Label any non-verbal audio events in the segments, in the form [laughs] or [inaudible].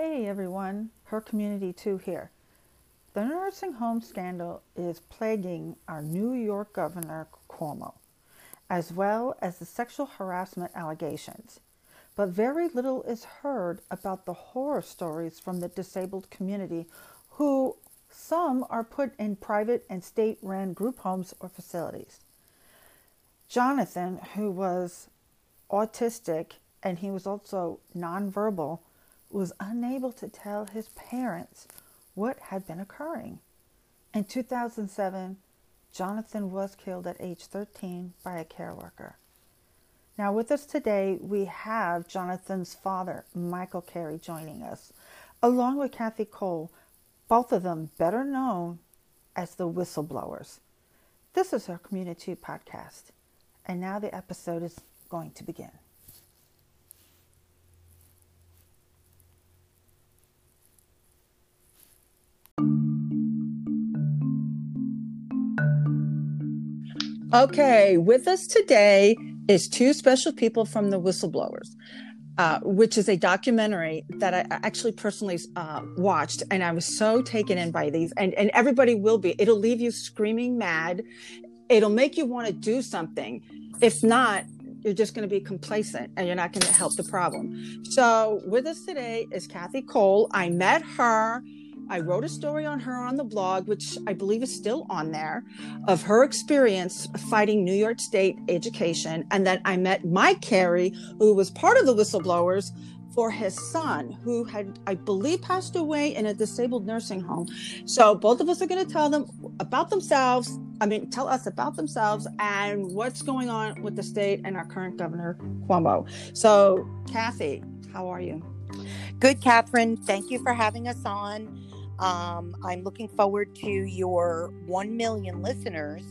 Hey everyone, her community too here. The nursing home scandal is plaguing our New York Governor Cuomo, as well as the sexual harassment allegations. But very little is heard about the horror stories from the disabled community, who some are put in private and state run group homes or facilities. Jonathan, who was autistic and he was also nonverbal, was unable to tell his parents what had been occurring. In 2007, Jonathan was killed at age 13 by a care worker. Now, with us today, we have Jonathan's father, Michael Carey, joining us, along with Kathy Cole, both of them better known as the whistleblowers. This is our Community podcast, and now the episode is going to begin. Okay, with us today is two special people from the Whistleblowers, uh, which is a documentary that I actually personally uh, watched, and I was so taken in by these. And and everybody will be. It'll leave you screaming mad. It'll make you want to do something. If not, you're just going to be complacent and you're not going to help the problem. So, with us today is Kathy Cole. I met her I wrote a story on her on the blog, which I believe is still on there, of her experience fighting New York State education. And then I met Mike Carey, who was part of the whistleblowers for his son, who had, I believe, passed away in a disabled nursing home. So both of us are going to tell them about themselves. I mean, tell us about themselves and what's going on with the state and our current governor, Cuomo. So, Kathy, how are you? Good, Catherine. Thank you for having us on. Um, I'm looking forward to your 1 million listeners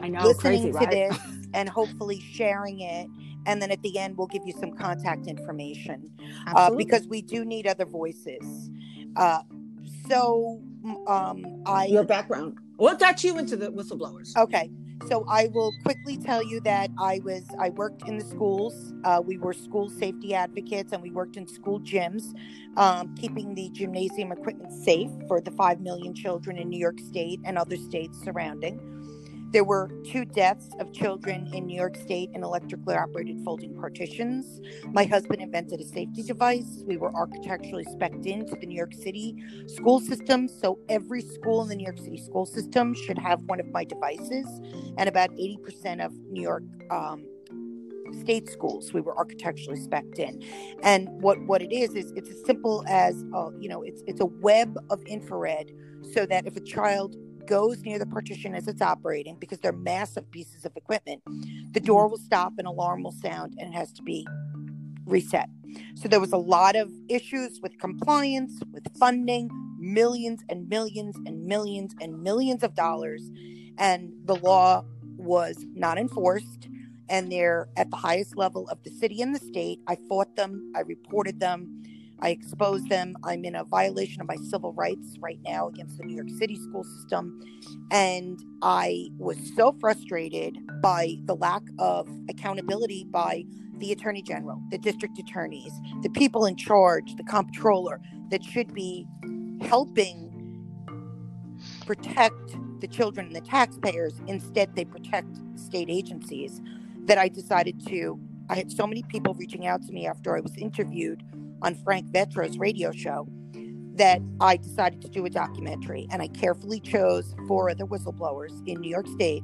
I know, listening crazy, to right? this [laughs] and hopefully sharing it. And then at the end, we'll give you some contact information uh, because we do need other voices. Uh, so, um, I. Your background. What got you into the whistleblowers? Okay. So I will quickly tell you that I was I worked in the schools. Uh, we were school safety advocates, and we worked in school gyms, um, keeping the gymnasium equipment safe for the five million children in New York State and other states surrounding. There were two deaths of children in New York State in electrically operated folding partitions. My husband invented a safety device. We were architecturally specced into the New York City school system. So every school in the New York City school system should have one of my devices. And about 80% of New York um, state schools we were architecturally specced in and what what it is is it's as simple as uh, you know it's it's a web of infrared so that if a child goes near the partition as it's operating because they're massive pieces of equipment, the door will stop, an alarm will sound, and it has to be reset. So there was a lot of issues with compliance, with funding, millions and millions and millions and millions of dollars, and the law was not enforced. And they're at the highest level of the city and the state. I fought them, I reported them, I expose them. I'm in a violation of my civil rights right now against the New York City school system. And I was so frustrated by the lack of accountability by the attorney general, the district attorneys, the people in charge, the comptroller that should be helping protect the children and the taxpayers. Instead, they protect state agencies. That I decided to. I had so many people reaching out to me after I was interviewed on Frank Vetro's radio show that I decided to do a documentary. And I carefully chose four other whistleblowers in New York State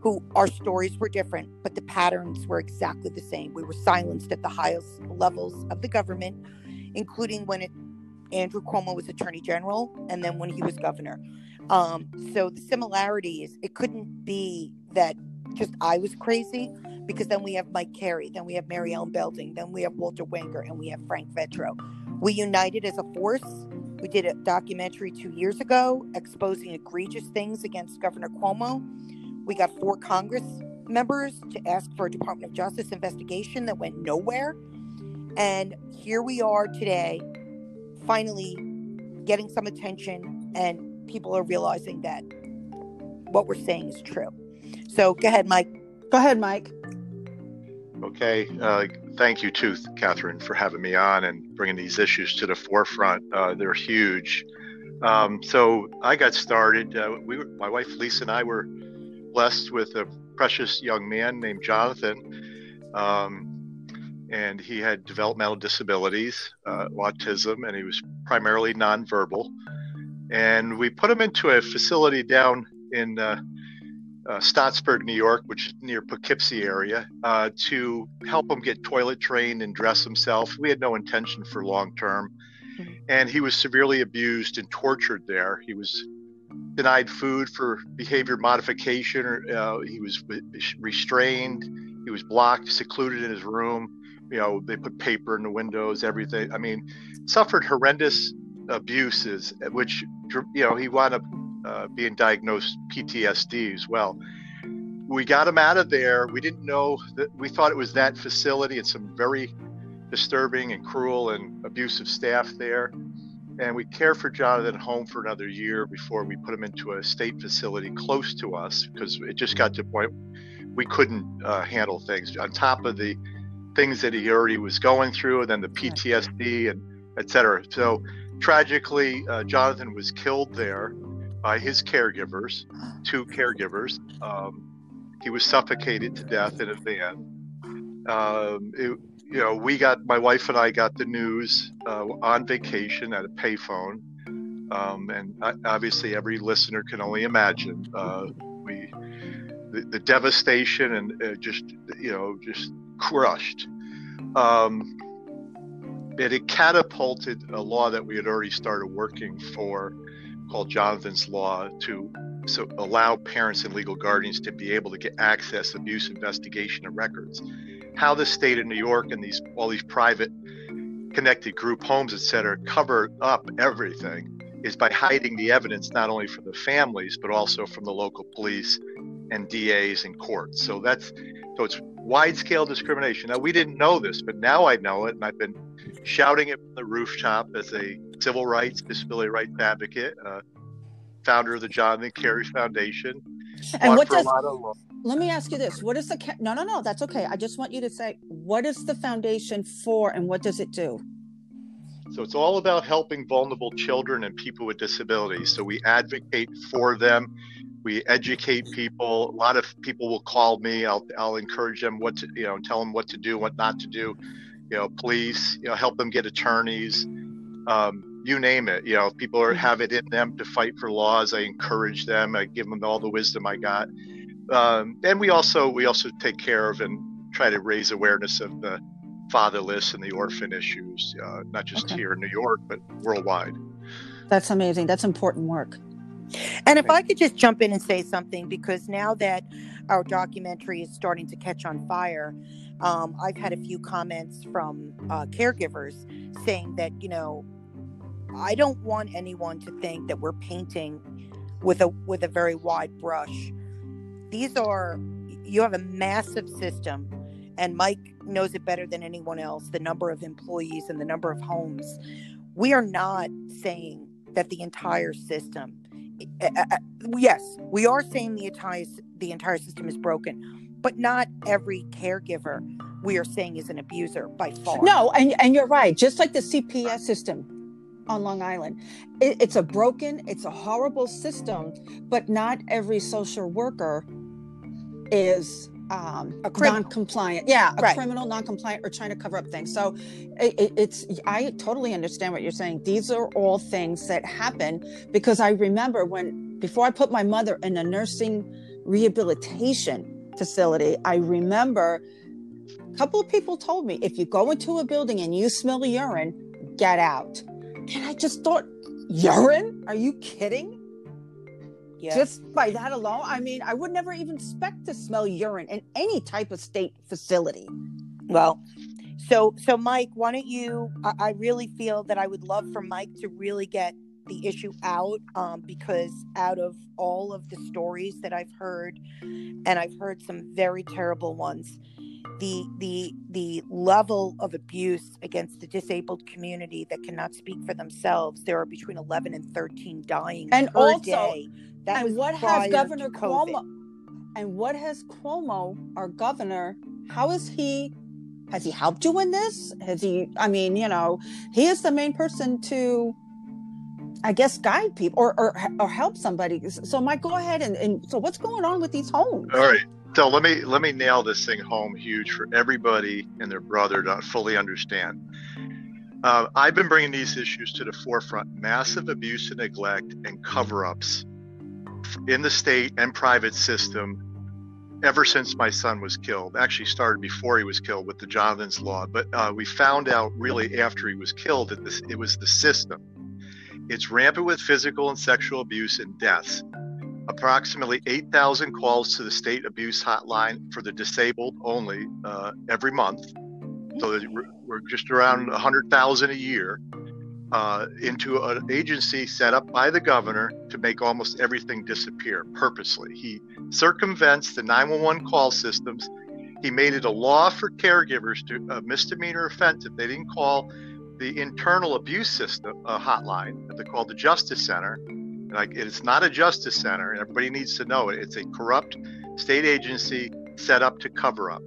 who our stories were different, but the patterns were exactly the same. We were silenced at the highest levels of the government, including when it, Andrew Cuomo was Attorney General and then when he was governor. Um, so the similarities, it couldn't be that just I was crazy because then we have Mike Carey, then we have Mary Ellen Belding, then we have Walter Wenger, and we have Frank Vetro. We united as a force. We did a documentary two years ago exposing egregious things against Governor Cuomo. We got four Congress members to ask for a Department of Justice investigation that went nowhere. And here we are today, finally getting some attention, and people are realizing that what we're saying is true. So go ahead, Mike. Go ahead, Mike. Okay. Uh, thank you, too, Catherine, for having me on and bringing these issues to the forefront. Uh, they're huge. Um, so I got started. Uh, we, were, my wife Lisa and I were blessed with a precious young man named Jonathan, um, and he had developmental disabilities, uh, autism, and he was primarily nonverbal. And we put him into a facility down in uh, Staatsburg, New York, which is near Poughkeepsie area, uh, to help him get toilet trained and dress himself. We had no intention for long term. Mm-hmm. And he was severely abused and tortured there. He was denied food for behavior modification. Uh, he was restrained. He was blocked, secluded in his room. You know, they put paper in the windows, everything. I mean, suffered horrendous abuses, which, you know, he wound up uh, being diagnosed PTSD as well. We got him out of there. We didn't know that we thought it was that facility and some very disturbing and cruel and abusive staff there. And we cared for Jonathan home for another year before we put him into a state facility close to us because it just got to a point we couldn't uh, handle things on top of the things that he already was going through and then the PTSD and et cetera. So tragically, uh, Jonathan was killed there by his caregivers, two caregivers. Um, he was suffocated to death in a van. Um, it, you know, we got my wife and I got the news uh, on vacation at a payphone, um, and obviously every listener can only imagine uh, we the, the, devastation and uh, just you know just crushed. Um, it, it catapulted a law that we had already started working for called Jonathan's Law to so allow parents and legal guardians to be able to get access abuse investigation and records. How the state of New York and these all these private connected group homes, et cetera, cover up everything is by hiding the evidence not only from the families but also from the local police and DAs and courts. So that's so it's wide scale discrimination. Now we didn't know this, but now I know it, and I've been shouting it from the rooftop as a civil rights, disability rights advocate, uh, founder of the Jonathan Carey Foundation. And what does? Let me ask you this: What is the? No, no, no. That's okay. I just want you to say what is the foundation for, and what does it do? So it's all about helping vulnerable children and people with disabilities. So we advocate for them. We educate people. A lot of people will call me. I'll, I'll encourage them what to, you know, tell them what to do, what not to do. You know, police, you know, help them get attorneys um, you name it. You know, if people are, have it in them to fight for laws. I encourage them. I give them all the wisdom I got. Um, and we also we also take care of and try to raise awareness of the fatherless and the orphan issues, uh, not just okay. here in New York but worldwide. That's amazing. That's important work. And if I could just jump in and say something, because now that our documentary is starting to catch on fire, um, I've had a few comments from uh, caregivers saying that, you know, I don't want anyone to think that we're painting with a with a very wide brush. These are you have a massive system and Mike knows it better than anyone else the number of employees and the number of homes. We are not saying that the entire system uh, uh, yes, we are saying the entire the entire system is broken, but not every caregiver we are saying is an abuser by far. No, and and you're right. Just like the CPS system, on Long Island. It, it's a broken, it's a horrible system, but not every social worker is um, a non-compliant. Yeah, a right. criminal, non-compliant, or trying to cover up things. So it, it's I totally understand what you're saying. These are all things that happen because I remember when before I put my mother in a nursing rehabilitation facility, I remember a couple of people told me if you go into a building and you smell urine, get out. And I just thought, urine? Are you kidding? Yeah. Just by that alone, I mean, I would never even expect to smell urine in any type of state facility. Well, so so Mike, why don't you? I, I really feel that I would love for Mike to really get the issue out um, because out of all of the stories that I've heard, and I've heard some very terrible ones, the the the level of abuse against the disabled community that cannot speak for themselves there are between 11 and 13 dying and also day. That and what has governor cuomo and what has cuomo our governor how is he has he helped you in this? Has he i mean you know he is the main person to i guess guide people or or, or help somebody. So mike go ahead and, and so what's going on with these homes? All right. So let me let me nail this thing home huge for everybody and their brother to fully understand. Uh, i've been bringing these issues to the forefront. Massive abuse and neglect and cover-ups in the state and private system ever since my son was killed. Actually, started before he was killed with the Jonathan's Law, but uh, we found out really after he was killed that this it was the system. It's rampant with physical and sexual abuse and deaths. Approximately 8,000 calls to the state abuse hotline for the disabled only uh, every month. So we're just around 100,000 a year uh, into an agency set up by the governor to make almost everything disappear purposely. He circumvents the 911 call systems. He made it a law for caregivers to a misdemeanor offense if they didn't call the internal abuse system uh, hotline that they call the Justice Center. Like it's not a justice center, and everybody needs to know it. It's a corrupt state agency set up to cover up.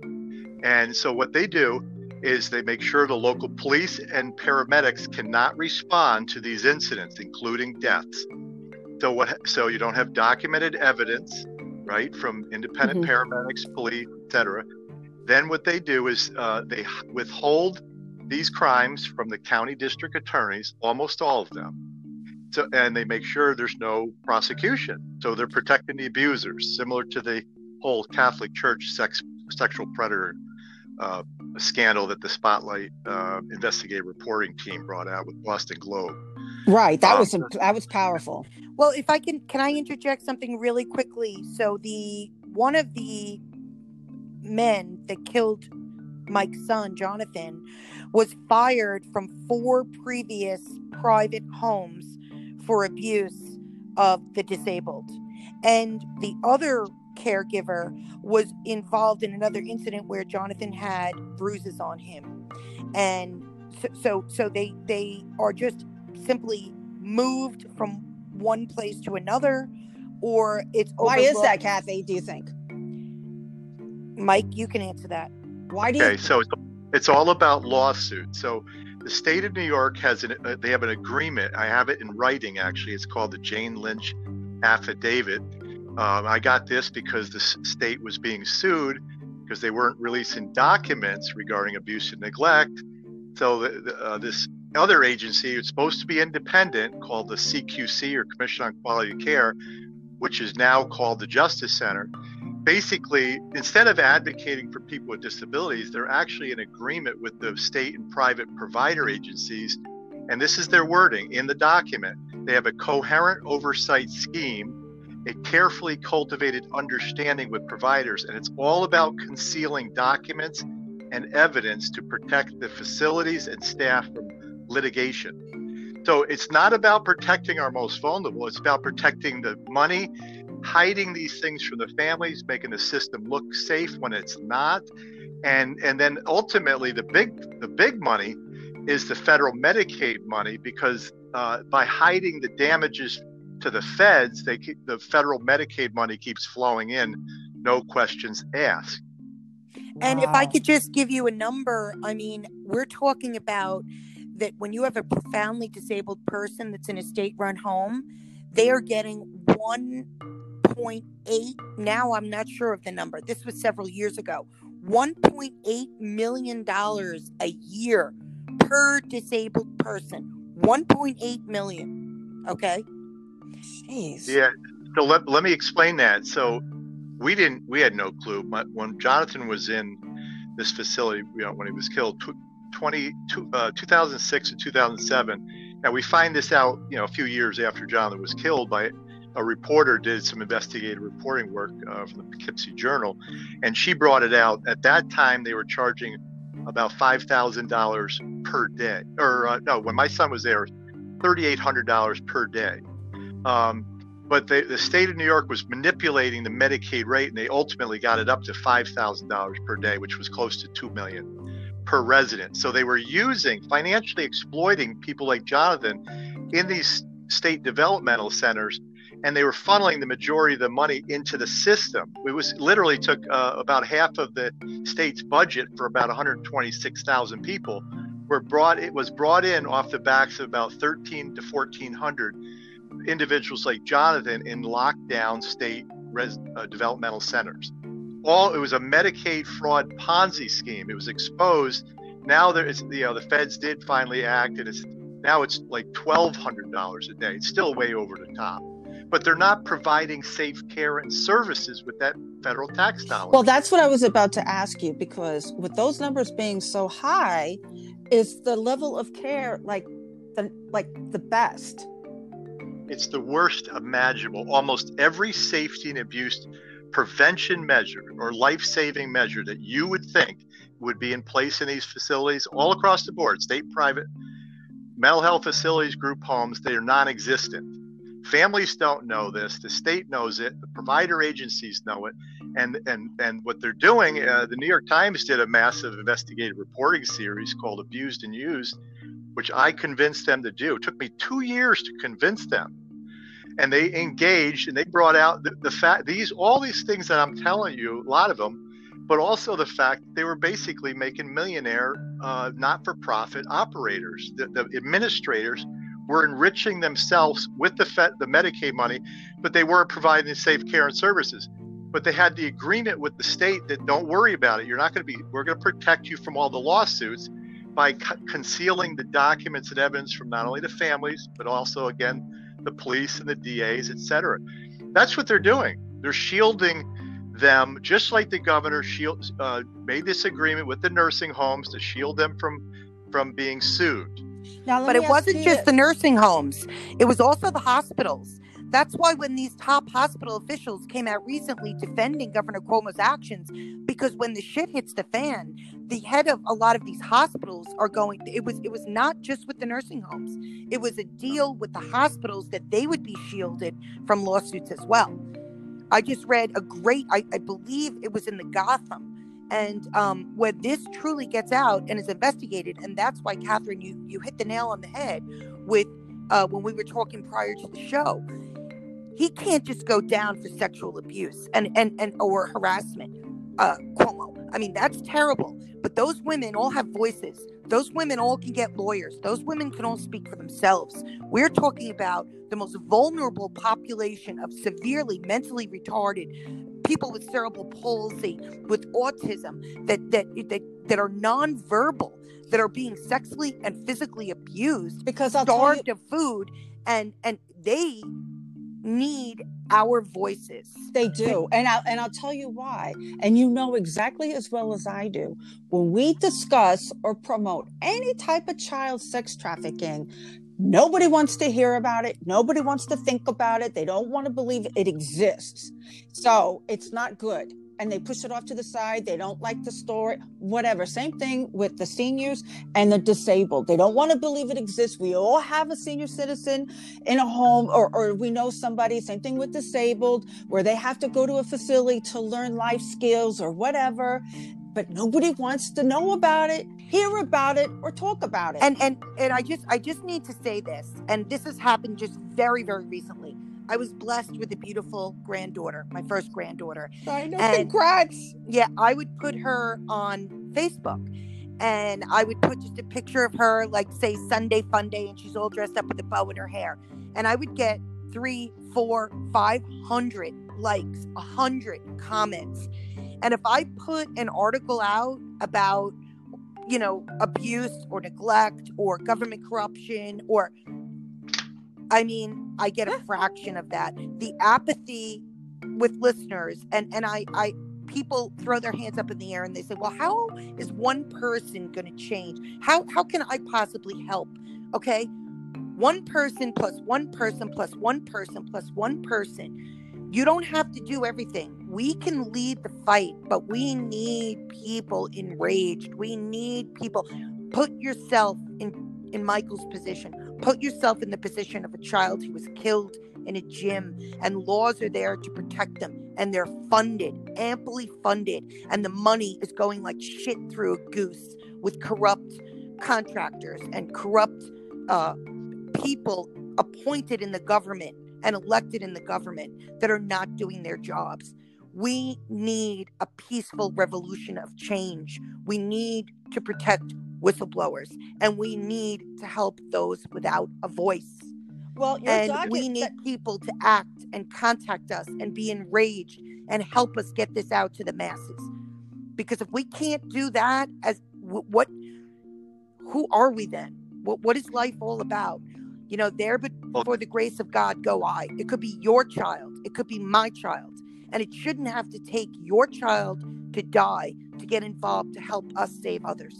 And so what they do is they make sure the local police and paramedics cannot respond to these incidents, including deaths. So what? So you don't have documented evidence, right, from independent mm-hmm. paramedics, police, etc. Then what they do is uh, they withhold these crimes from the county district attorneys, almost all of them. So, and they make sure there's no prosecution. So they're protecting the abusers, similar to the whole Catholic Church sex, sexual predator uh, scandal that the Spotlight uh, investigative reporting team brought out with Boston Globe. Right, that um, was that was powerful. Well, if I can, can I interject something really quickly? So the one of the men that killed Mike's son, Jonathan, was fired from four previous private homes for abuse of the disabled. And the other caregiver was involved in another incident where Jonathan had bruises on him, and so so, so they they are just simply moved from one place to another, or it's why is that, Kathy? Do you think? Mike, you can answer that. Why do okay, you? so it's, it's all about lawsuits. So the state of New York has an uh, they have an agreement. I have it in writing actually. It's called the Jane Lynch affidavit um, I got this because the state was being sued because they weren't releasing documents regarding abuse and neglect. So the, the, uh, this other agency, it's supposed to be independent, called the CQC or Commission on Quality Care, which is now called the Justice Center. Basically, instead of advocating for people with disabilities, they're actually in agreement with the state and private provider agencies. And this is their wording in the document. They have a coherent oversight scheme a carefully cultivated understanding with providers, and it's all about concealing documents and evidence to protect the facilities and staff from litigation. So it's not about protecting our most vulnerable, it's about protecting the money, hiding these things from the families, making the system look safe when it's not. And and then ultimately the big the big money is the federal Medicaid money because uh, by hiding the damages to the feds, they keep, the federal Medicaid money keeps flowing in, no questions asked. And wow. if I could just give you a number, I mean, we're talking about that when you have a profoundly disabled person that's in a state run home, they are getting 1.8. Now I'm not sure of the number. This was several years ago. $1.8 million a year per disabled person. 1.8 million. Okay. Jeez. Yeah. So let, let me explain that. So we didn't, we had no clue. But when Jonathan was in this facility, you know, when he was killed, 20, uh, 2006 and 2007, and we find this out, you know, a few years after Jonathan was killed by a reporter did some investigative reporting work uh, from the Poughkeepsie Journal, and she brought it out. At that time, they were charging about five thousand dollars per day, or uh, no, when my son was there, thirty eight hundred dollars per day. Um, but the, the state of New York was manipulating the Medicaid rate, and they ultimately got it up to five thousand dollars per day, which was close to two million per resident. So they were using financially exploiting people like Jonathan in these state developmental centers and they were funneling the majority of the money into the system. It was literally took uh, about half of the state's budget for about 126,000 people were brought. It was brought in off the backs of about 13 to 1,400 individuals like Jonathan in lockdown state res, uh, developmental centers. All it was a Medicaid fraud Ponzi scheme. It was exposed. Now there is, you know, the feds did finally act, and it's now it's like twelve hundred dollars a day. It's still way over the top, but they're not providing safe care and services with that federal tax dollar. Well, that's what I was about to ask you because with those numbers being so high, is the level of care like the like the best? It's the worst imaginable. Almost every safety and abuse prevention measure or life-saving measure that you would think would be in place in these facilities all across the board, state, private, mental health facilities, group homes, they are non existent. Families don't know this. The state knows it. The provider agencies know it. And, and, and what they're doing, uh, the New York Times did a massive investigative reporting series called Abused and Used, which I convinced them to do. It took me two years to convince them. And they engaged and they brought out the, the fact, these, all these things that I'm telling you, a lot of them, but also the fact they were basically making millionaire uh, not-for-profit operators. The, the, administrators were enriching themselves with the Fed, the Medicaid money, but they weren't providing safe care and services. But they had the agreement with the state that don't worry about it. You're not going to be. We're going to protect you from all the lawsuits by co- concealing the documents and evidence from not only the families but also again the police and the DAs, et cetera. That's what they're doing. They're shielding them, just like the governor shield, uh, made this agreement with the nursing homes to shield them from from being sued. Now, but it wasn't just the nursing homes; it was also the hospitals. That's why when these top hospital officials came out recently defending Governor Cuomo's actions, because when the shit hits the fan, the head of a lot of these hospitals are going. It was it was not just with the nursing homes; it was a deal with the hospitals that they would be shielded from lawsuits as well. I just read a great, I, I believe it was in the Gotham, and um, where this truly gets out and is investigated, and that's why Catherine, you you hit the nail on the head with uh, when we were talking prior to the show. He can't just go down for sexual abuse and and and or harassment. Uh, Cuomo. I mean, that's terrible. But those women all have voices. Those women all can get lawyers. Those women can all speak for themselves. We're talking about the most vulnerable population of severely mentally retarded people with cerebral palsy, with autism, that that that, that are nonverbal, that are being sexually and physically abused because starved you- of food, and and they need our voices. They do. And I and I'll tell you why. And you know exactly as well as I do. When we discuss or promote any type of child sex trafficking, nobody wants to hear about it. Nobody wants to think about it. They don't want to believe it exists. So, it's not good and they push it off to the side. They don't like the story, whatever. Same thing with the seniors and the disabled. They don't want to believe it exists. We all have a senior citizen in a home, or, or we know somebody, same thing with disabled, where they have to go to a facility to learn life skills or whatever. But nobody wants to know about it, hear about it, or talk about it. And and and I just I just need to say this, and this has happened just very, very recently I was blessed with a beautiful granddaughter, my first granddaughter. I know. And congrats. Yeah, I would put her on Facebook and I would put just a picture of her, like say Sunday Fun Day, and she's all dressed up with a bow in her hair. And I would get three, four, five hundred likes, a hundred comments. And if I put an article out about, you know, abuse or neglect or government corruption or I mean, I get a fraction of that. The apathy with listeners and and I I people throw their hands up in the air and they say, "Well, how is one person going to change? How how can I possibly help?" Okay? One person plus one person plus one person plus one person. You don't have to do everything. We can lead the fight, but we need people enraged. We need people put yourself in in Michael's position Put yourself in the position of a child who was killed in a gym, and laws are there to protect them, and they're funded, amply funded, and the money is going like shit through a goose with corrupt contractors and corrupt uh, people appointed in the government and elected in the government that are not doing their jobs. We need a peaceful revolution of change. We need to protect whistleblowers and we need to help those without a voice. Well, and we need that- people to act and contact us and be enraged and help us get this out to the masses. Because if we can't do that, as what, who are we then? What, what is life all about? You know, there but for the grace of God go I. It could be your child, it could be my child, and it shouldn't have to take your child to die to get involved to help us save others.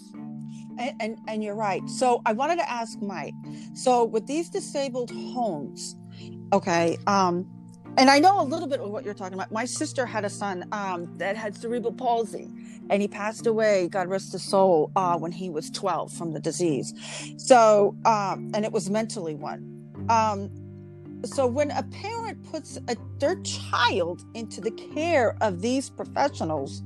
And, and, and you're right. So I wanted to ask Mike. So with these disabled homes, okay, um, and I know a little bit of what you're talking about. My sister had a son um, that had cerebral palsy, and he passed away, God rest his soul, uh, when he was 12 from the disease. So, um, and it was mentally one. Um, so when a parent puts a, their child into the care of these professionals,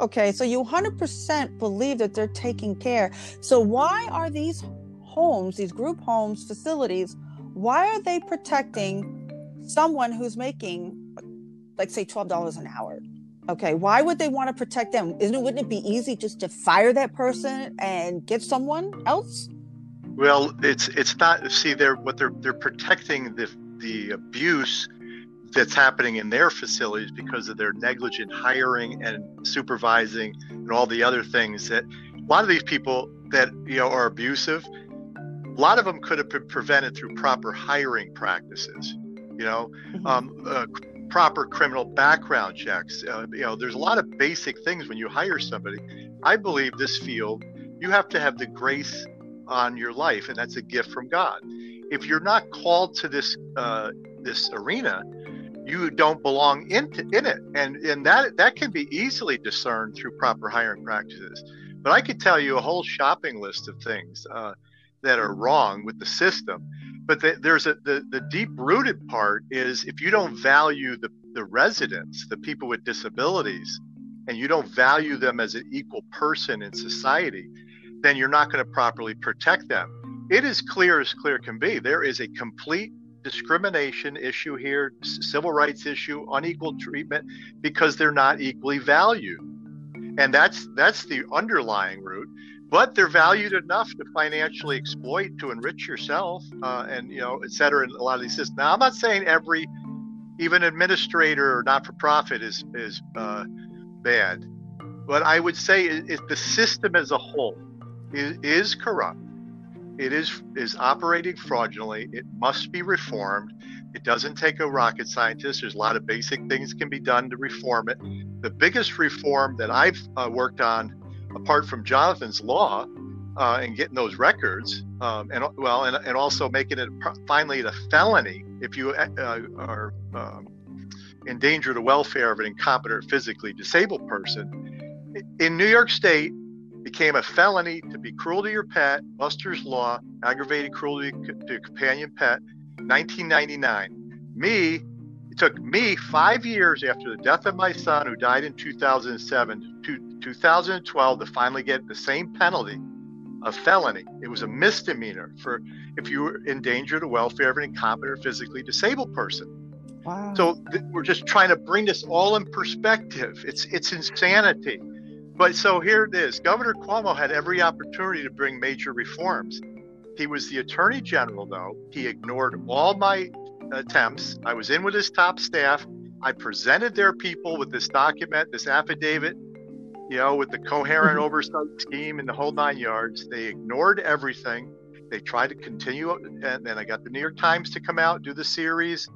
okay, so you 100% believe that they're taking care. So why are these homes, these group homes, facilities, why are they protecting someone who's making, like, say, $12 an hour? Okay, why would they want to protect them? Isn't it, wouldn't it be easy just to fire that person and get someone else? Well, it's it's not. See, they're what they're they're protecting the the abuse that's happening in their facilities because of their negligent hiring and supervising and all the other things that a lot of these people that you know are abusive. A lot of them could have been prevented through proper hiring practices. You know, mm-hmm. um, uh, proper criminal background checks. Uh, you know, there's a lot of basic things when you hire somebody. I believe this field, you have to have the grace on your life, and that's a gift from God. If you're not called to this uh, this arena, you don't belong in, in it, and and that that can be easily discerned through proper hiring practices. But I could tell you a whole shopping list of things uh, that are wrong with the system. But the, there's a the, the deep rooted part is if you don't value the, the residents, the people with disabilities, and you don't value them as an equal person in society, then you're not going to properly protect them. It is clear as clear can be. There is a complete discrimination issue here, civil rights issue, unequal treatment because they're not equally valued. And that's that's the underlying root. But they're valued enough to financially exploit to enrich yourself, uh, and you know, et cetera. In a lot of these systems. Now, I'm not saying every, even administrator or not-for-profit is is uh, bad, but I would say it, it, the system as a whole is, is corrupt. It is is operating fraudulently. It must be reformed. It doesn't take a rocket scientist. There's a lot of basic things can be done to reform it. The biggest reform that I've uh, worked on, apart from Jonathan's law uh, and getting those records, um, and well, and, and also making it finally a felony if you uh, are um, endanger the welfare of an incompetent, physically disabled person. In New York State, became a felony to be cruel to your pet, Buster's Law, aggravated cruelty to companion pet, 1999. Me, it took me five years after the death of my son, who died in 2007, to 2012 to finally get the same penalty a felony. It was a misdemeanor for if you were in danger to the welfare of an incompetent or physically disabled person. Wow. So th- we're just trying to bring this all in perspective. It's it's insanity. But so here it is. Governor Cuomo had every opportunity to bring major reforms. He was the attorney general, though. He ignored all my attempts. I was in with his top staff. I presented their people with this document, this affidavit, you know, with the coherent mm-hmm. oversight scheme and the whole nine yards. They ignored everything. They tried to continue, and then I got the New York Times to come out, do the series.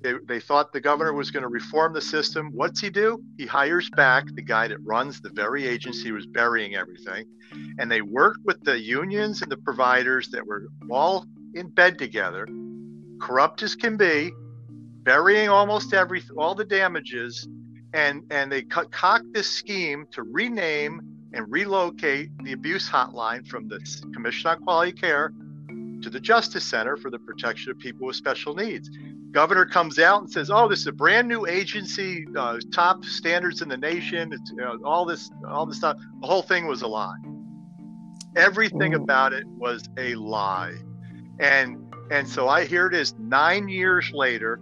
They, they thought the governor was going to reform the system. What's he do? He hires back the guy that runs the very agency was burying everything. And they worked with the unions and the providers that were all in bed together, corrupt as can be, burying almost every all the damages. And, and they cocked this scheme to rename and relocate the abuse hotline from the Commission on Quality Care to the Justice Center for the Protection of People with Special Needs governor comes out and says, "Oh, this is a brand new agency, uh, top standards in the nation. It's you know, all this, all this stuff." The whole thing was a lie. Everything about it was a lie, and And so I here it is nine years later,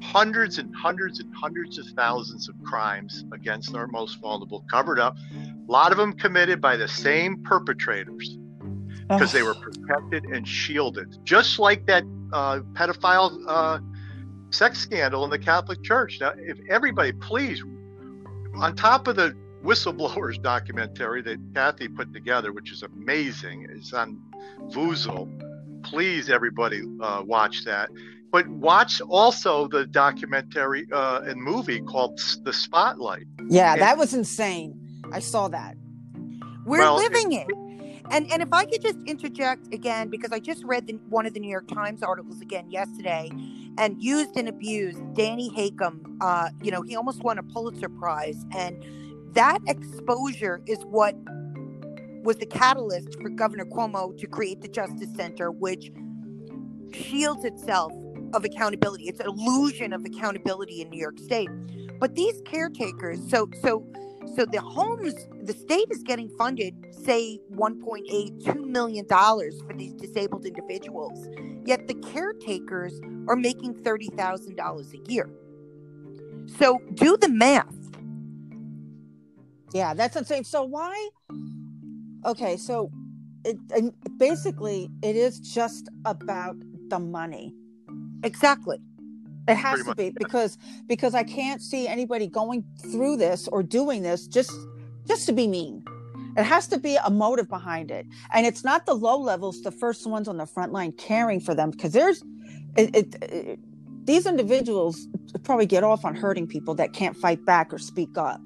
hundreds and hundreds and hundreds of thousands of crimes against our most vulnerable covered up. A lot of them committed by the same perpetrators because they were protected and shielded, just like that uh, pedophile uh, sex scandal in the Catholic Church. Now, if everybody, please, on top of the whistleblowers documentary that Kathy put together, which is amazing, it's on Vuzel. Please, everybody, uh, watch that. But watch also the documentary uh, and movie called The Spotlight. Yeah, And- that was insane. I saw that. We're Well, living it. And and if I could just interject again, because I just read the, one of the New York Times articles again yesterday, and used and abused Danny Hakim. Uh, you know, he almost won a Pulitzer Prize, and that exposure is what was the catalyst for Governor Cuomo to create the Justice Center, which shields itself of accountability. It's an illusion of accountability in New York State. But these caretakers, so so so the homes, the state is getting funded, say 1.8, 2 million dollars for these disabled individuals. Yet the caretakers are making $30,000 a year. So do the math. Yeah, that's insane. So why? Okay, so it and basically it is just about the money. Exactly. It has to much, be because because I can't see anybody going through this or doing this just just to be mean. It has to be a motive behind it, and it's not the low levels, the first ones on the front line caring for them, because there's it, it, it. These individuals probably get off on hurting people that can't fight back or speak up.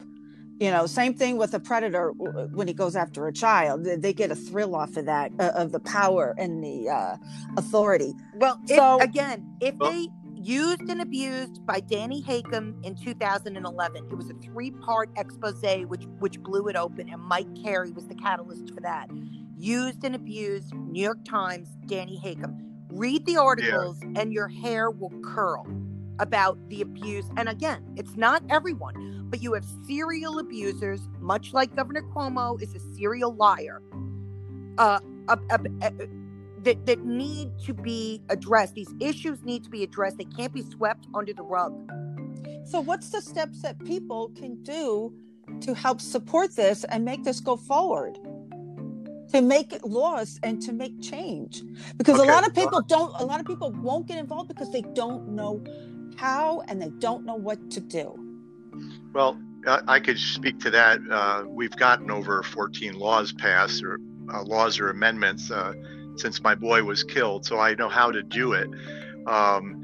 You know, same thing with a predator when he goes after a child. They- They get a thrill off of that, uh, of the power and the uh, authority. Well, if, So- again, if Well- they used and abused by Danny Hakim in 2011, it was a three-part expose which which blew it open, and Mike Carey was the catalyst for that. Used and abused, New York Times, Danny Hakim. Read the articles, and your hair will curl about the abuse. And again, it's not everyone, but you have serial abusers, much like Governor Cuomo is a serial liar. Uh, uh, uh, uh, that that need to be addressed. These issues need to be addressed. They can't be swept under the rug. So, what's the steps that people can do to help support this and make this go forward? To make laws and to make change, because Okay, a lot of well- people don't. A lot of people won't get involved because they don't know how and they don't know what to do. Well, I, I could speak to that. Uh, we've gotten over 14 laws passed, or uh, laws or amendments, uh, since my boy was killed, so I know how to do it. Um,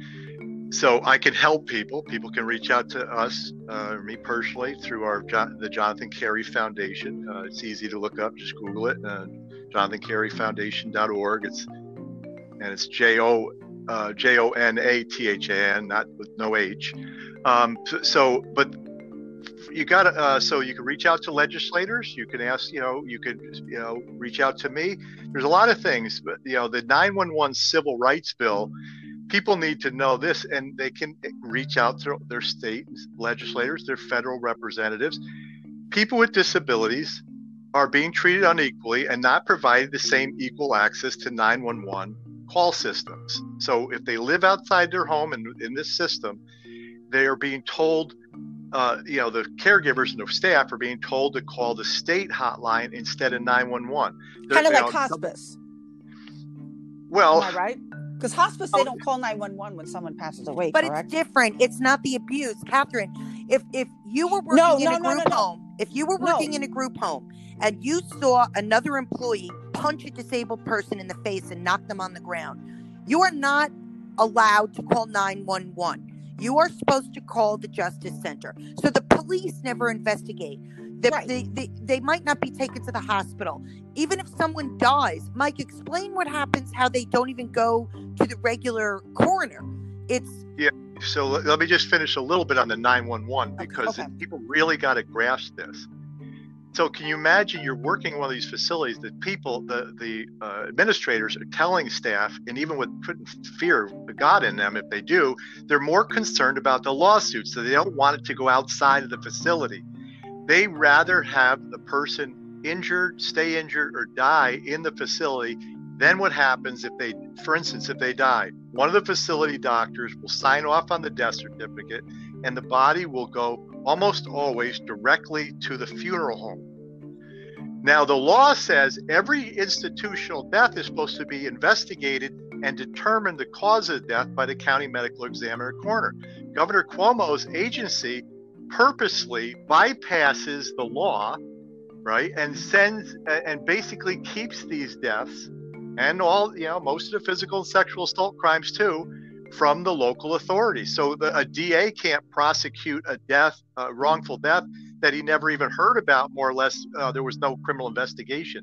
so I can help people. People can reach out to us, uh, me personally, through our the Jonathan Carey Foundation. Uh, it's easy to look up. Just Google it. Uh, JonathanCareyFoundation.org. It's and it's J O uh, J O N A T H A N, not with no H. Um, so, but you got to uh, so you can reach out to legislators you can ask you know you could you know reach out to me. There's a lot of things but you know the 911 civil rights bill people need to know this and they can reach out to their state legislators their federal representatives. People with disabilities are being treated unequally and not provided the same equal access to 911 call systems. So if they live outside their home and in this system they are being told uh, you know, the caregivers and the staff are being told to call the state hotline instead of 911. They're- Kind of like know, hospice. Well, Am I right? Because hospice, they Oh. don't call nine one one when someone passes away. But correct? it's different. It's not the abuse, Catherine. If if you were working No, in no, a no, no, group no. home, if you were No. working in a group home and you saw another employee punch a disabled person in the face and knock them on the ground, you are not allowed to call 911. You are supposed to call the Justice Center. So the police never investigate. The, Right. they, they, they might not be taken to the hospital. Even if someone dies, Mike, explain what happens, how they don't even go to the regular coroner. It's Yeah. so let, let me just finish a little bit on the 911 because okay. people really got to grasp this. So can you imagine you're working in one of these facilities that people, the the uh, administrators are telling staff, and even with putting fear of God in them, if they do, they're more concerned about the lawsuit, so they don't want it to go outside of the facility. They rather have the person injured, stay injured, or die in the facility then what happens if they, for instance, if they die, one of the facility doctors will sign off on the death certificate and the body will go almost always directly to the funeral home. Now, the law says every institutional death is supposed to be investigated and determined the cause of death by the county medical examiner coroner. Governor Cuomo's agency purposely bypasses the law, right, and sends and basically keeps these deaths and all, you know, most of the physical and sexual assault crimes too from the local authorities. So the, a DA can't prosecute a death, a wrongful death that he never even heard about, more or less. Uh, there was no criminal investigation.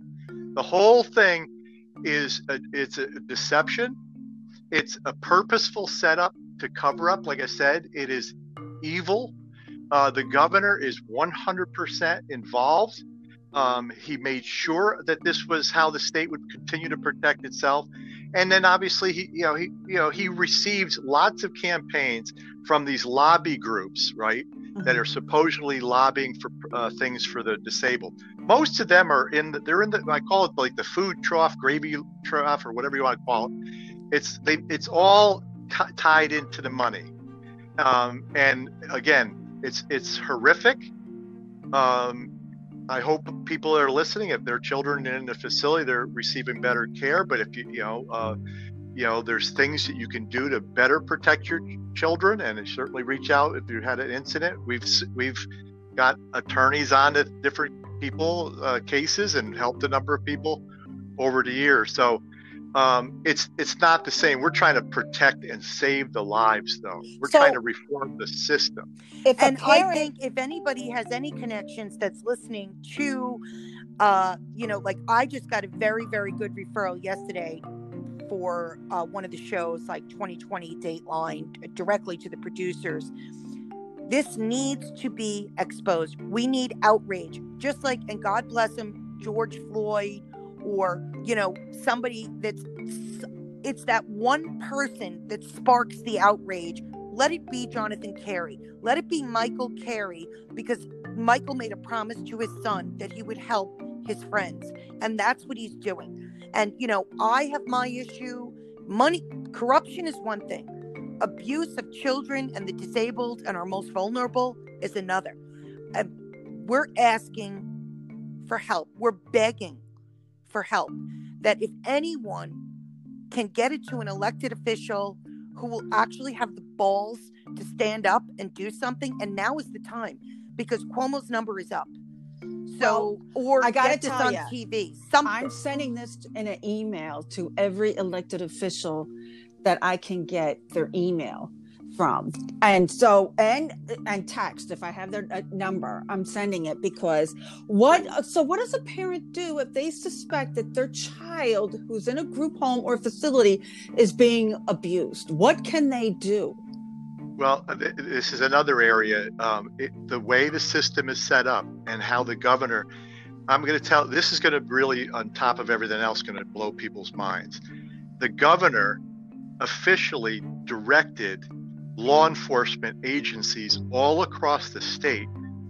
The whole thing is a, it's a deception. It's a purposeful setup to cover up. Like I said, it is evil. Uh, the governor is 100% involved. Um, he made sure that this was how the state would continue to protect itself. And then obviously he, you know, he, you know, he received lots of campaigns from these lobby groups, right, mm-hmm. that are supposedly lobbying for uh, things for the disabled. Most of them are in the, they're in the, I call it like the food trough, gravy trough, or whatever you want to call it. It's they, it's all t- tied into the money. Um, and again, it's it's horrific. Um, I hope people that are listening, if their children in the facility, they're receiving better care. But if you, you know, uh, you know, there's things that you can do to better protect your children, and certainly reach out if you had an incident. We've we've got attorneys on to different people uh, cases and helped a number of people over the years. So um, it's it's not the same. We're trying to protect and save the lives, though. We're so, trying to reform the system. If and parent... I think if anybody has any connections that's listening to, uh, you know, like I just got a very very good referral yesterday for uh, one of the shows, like 2020 Dateline, directly to the producers. This needs to be exposed. We need outrage, just like and God bless him, George Floyd or you know somebody that's it's that one person that sparks the outrage let it be jonathan carey. Let it be michael carey because michael made a promise to his son that he would help his friends and that's what he's doing. And you know i have my issue. Money corruption is one thing. Abuse of children and the disabled and our most vulnerable is another. And we're asking for help. We're begging for help. That if anyone can get it to an elected official who will actually have the balls to stand up and do something, and now is the time because Cuomo's number is up. So, well, or I got it to tell on TV. Something. I'm sending this in an email to every elected official that I can get their email from. And so and and text if i have their uh, number i'm sending it because what so what does a parent do if they suspect that their child who's in a group home or facility is being abused? What can they do? Well this is another area um, it, the way the system is set up and how the governor i'm going to tell this is going to really on top of everything else going to blow people's minds. The governor officially directed law enforcement agencies all across the state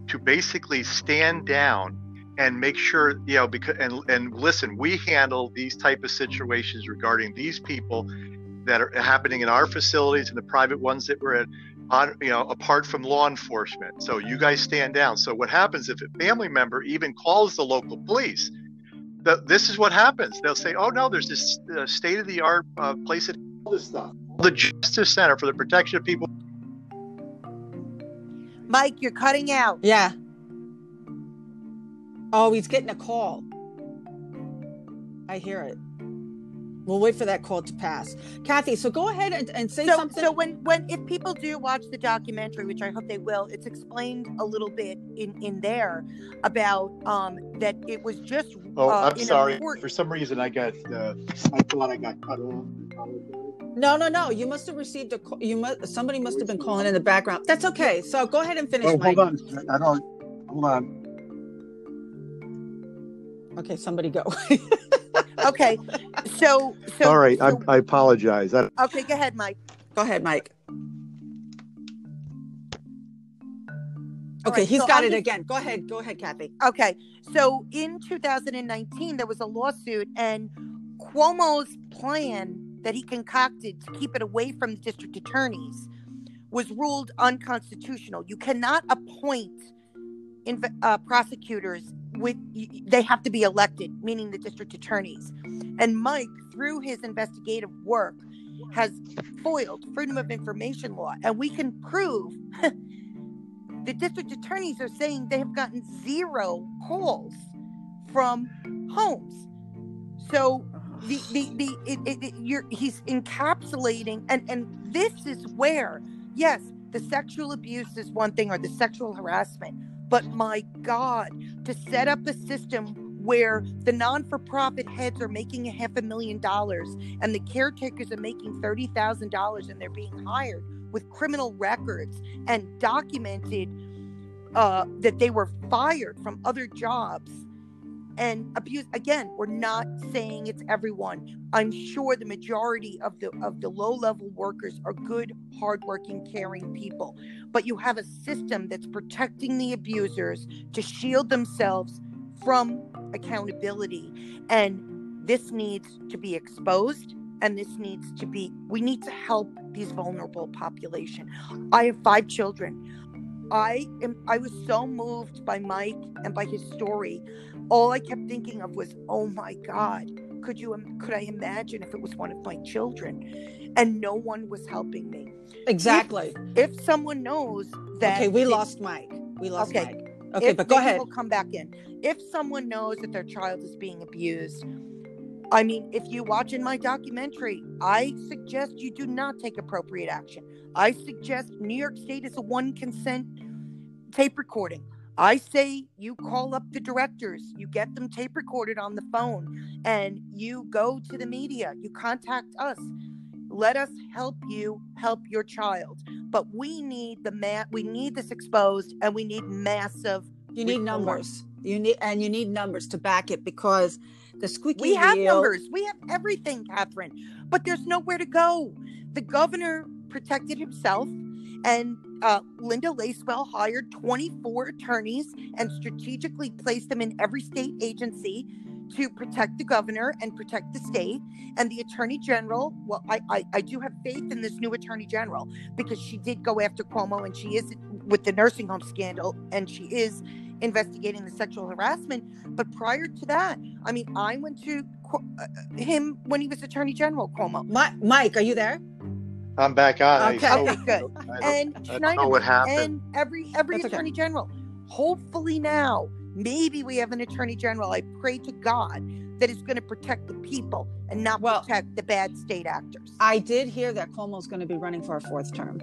to basically stand down and make sure you know because and and listen we handle these type of situations regarding these people that are happening in our facilities and the private ones that we're in on you know apart from law enforcement. So you guys stand down. So what happens if a family member even calls the local police? The, this is what happens. They'll say oh no there's this uh, state of the art uh, place that all this stuff the Justice Center for the Protection of People. Mike, you're cutting out. Yeah. Oh, he's getting a call. I hear it. We'll wait for that call to pass. Kathy, so go ahead and, and say so, something. So when when if people do watch the documentary, which I hope they will, it's explained a little bit in in there about um that it was just. Oh, uh, I'm sorry. For some reason, I got. Uh, I thought I got cut off. No, no, no. You must have received a call. You must. Somebody must have been calling in the background. That's okay. So go ahead and finish. Oh, hold on. I don't. Hold on. Okay, somebody go. [laughs] okay, so so. All right, so, I, I apologize. I, okay, go ahead, Mike. Go ahead, Mike. Okay, right, he's so got I'm it just, again. Go ahead, go ahead, Kathy. Okay, so in 2019, there was a lawsuit, and Cuomo's plan that he concocted to keep it away from the district attorneys was ruled unconstitutional. You cannot appoint inv- uh, prosecutors with they have to be elected, meaning the district attorneys. And Mike, through his investigative work, has foiled freedom of information law, and we can prove. [laughs] the district attorneys are saying they have gotten zero calls from homes. So the the the it, it, it, you're he's encapsulating and and this is where yes the sexual abuse is one thing or the sexual harassment but my god to set up a system where the non-for-profit heads are making a half a million dollars and the caretakers are making $30,000 and they're being hired with criminal records and documented uh, that they were fired from other jobs and abuse again we're not saying it's everyone. I'm sure the majority of the of the low level workers are good hardworking caring people. But you have a system that's protecting the abusers to shield themselves from accountability. And this needs to be exposed and this needs to be we need to help these vulnerable population. I have five children. I am i was so moved by mike and by his story all I kept thinking of was, oh my God, could you could I imagine if it was one of my children? And no one was helping me. Exactly. If, if someone knows that Okay, we it, lost Mike. We lost okay. Mike. Okay, if, but go ahead. We'll come back in. If someone knows that their child is being abused, I mean, if you watch in my documentary, I suggest you do not take appropriate action. I suggest New York State is a one consent tape recording. I say you call up the directors, you get them tape recorded on the phone, and you go to the media, you contact us. Let us help you help your child. But we need the mat we need this exposed and we need massive You need reform. numbers. You need and you need numbers to back it because the squeaky We have numbers. We have everything, Catherine. But there's nowhere to go. The governor protected himself and uh, Linda Lacewell hired 24 attorneys and strategically placed them in every state agency to protect the governor and protect the state. And the attorney general, well, I, I, I, do have faith in this new attorney general because she did go after Cuomo and she is with the nursing home scandal and she is investigating the sexual harassment. But prior to that, I mean, I went to uh, him when he was attorney general, Cuomo. Mike, are you there? I'm back on. Okay, okay good. and I don't know what happened. And every every That's attorney okay. general. Hopefully now, maybe we have an attorney general. I pray to God that is going to protect the people and not well, protect the bad state actors. I did hear that Cuomo's going to be running for a fourth term.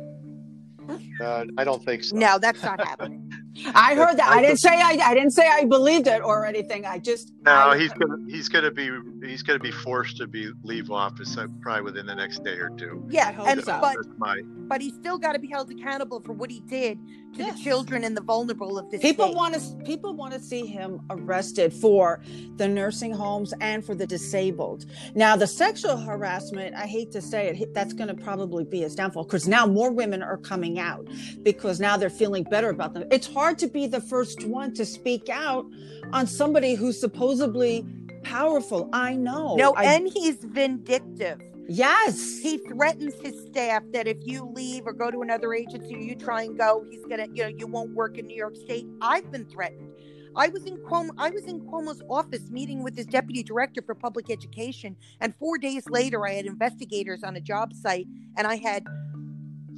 Uh, I don't think so. No, that's not happening. [laughs] I heard that. I didn't say I, I didn't say I believed it or anything. I just no. I, he's gonna he's gonna be he's gonna be forced to be leave office uh, probably within the next day or two. Yeah, and so. but my... but he's still got to be held accountable for what he did to yes. the children and the vulnerable of this. People want to people want to see him arrested for the nursing homes and for the disabled. Now the sexual harassment. I hate to say it. That's going to probably be his downfall because now more women are coming out because now they're feeling better about them. It's hard to be the first one to speak out on somebody who's supposedly powerful. I know. No, I, and he's vindictive. Yes. He threatens his staff that if you leave or go to another agency or you try and go, he's gonna, you know, you won't work in New York State. I've been threatened. I was in Cuomo, I was in Cuomo's office meeting with his deputy director for public education, and four days later, I had investigators on a job site, and I had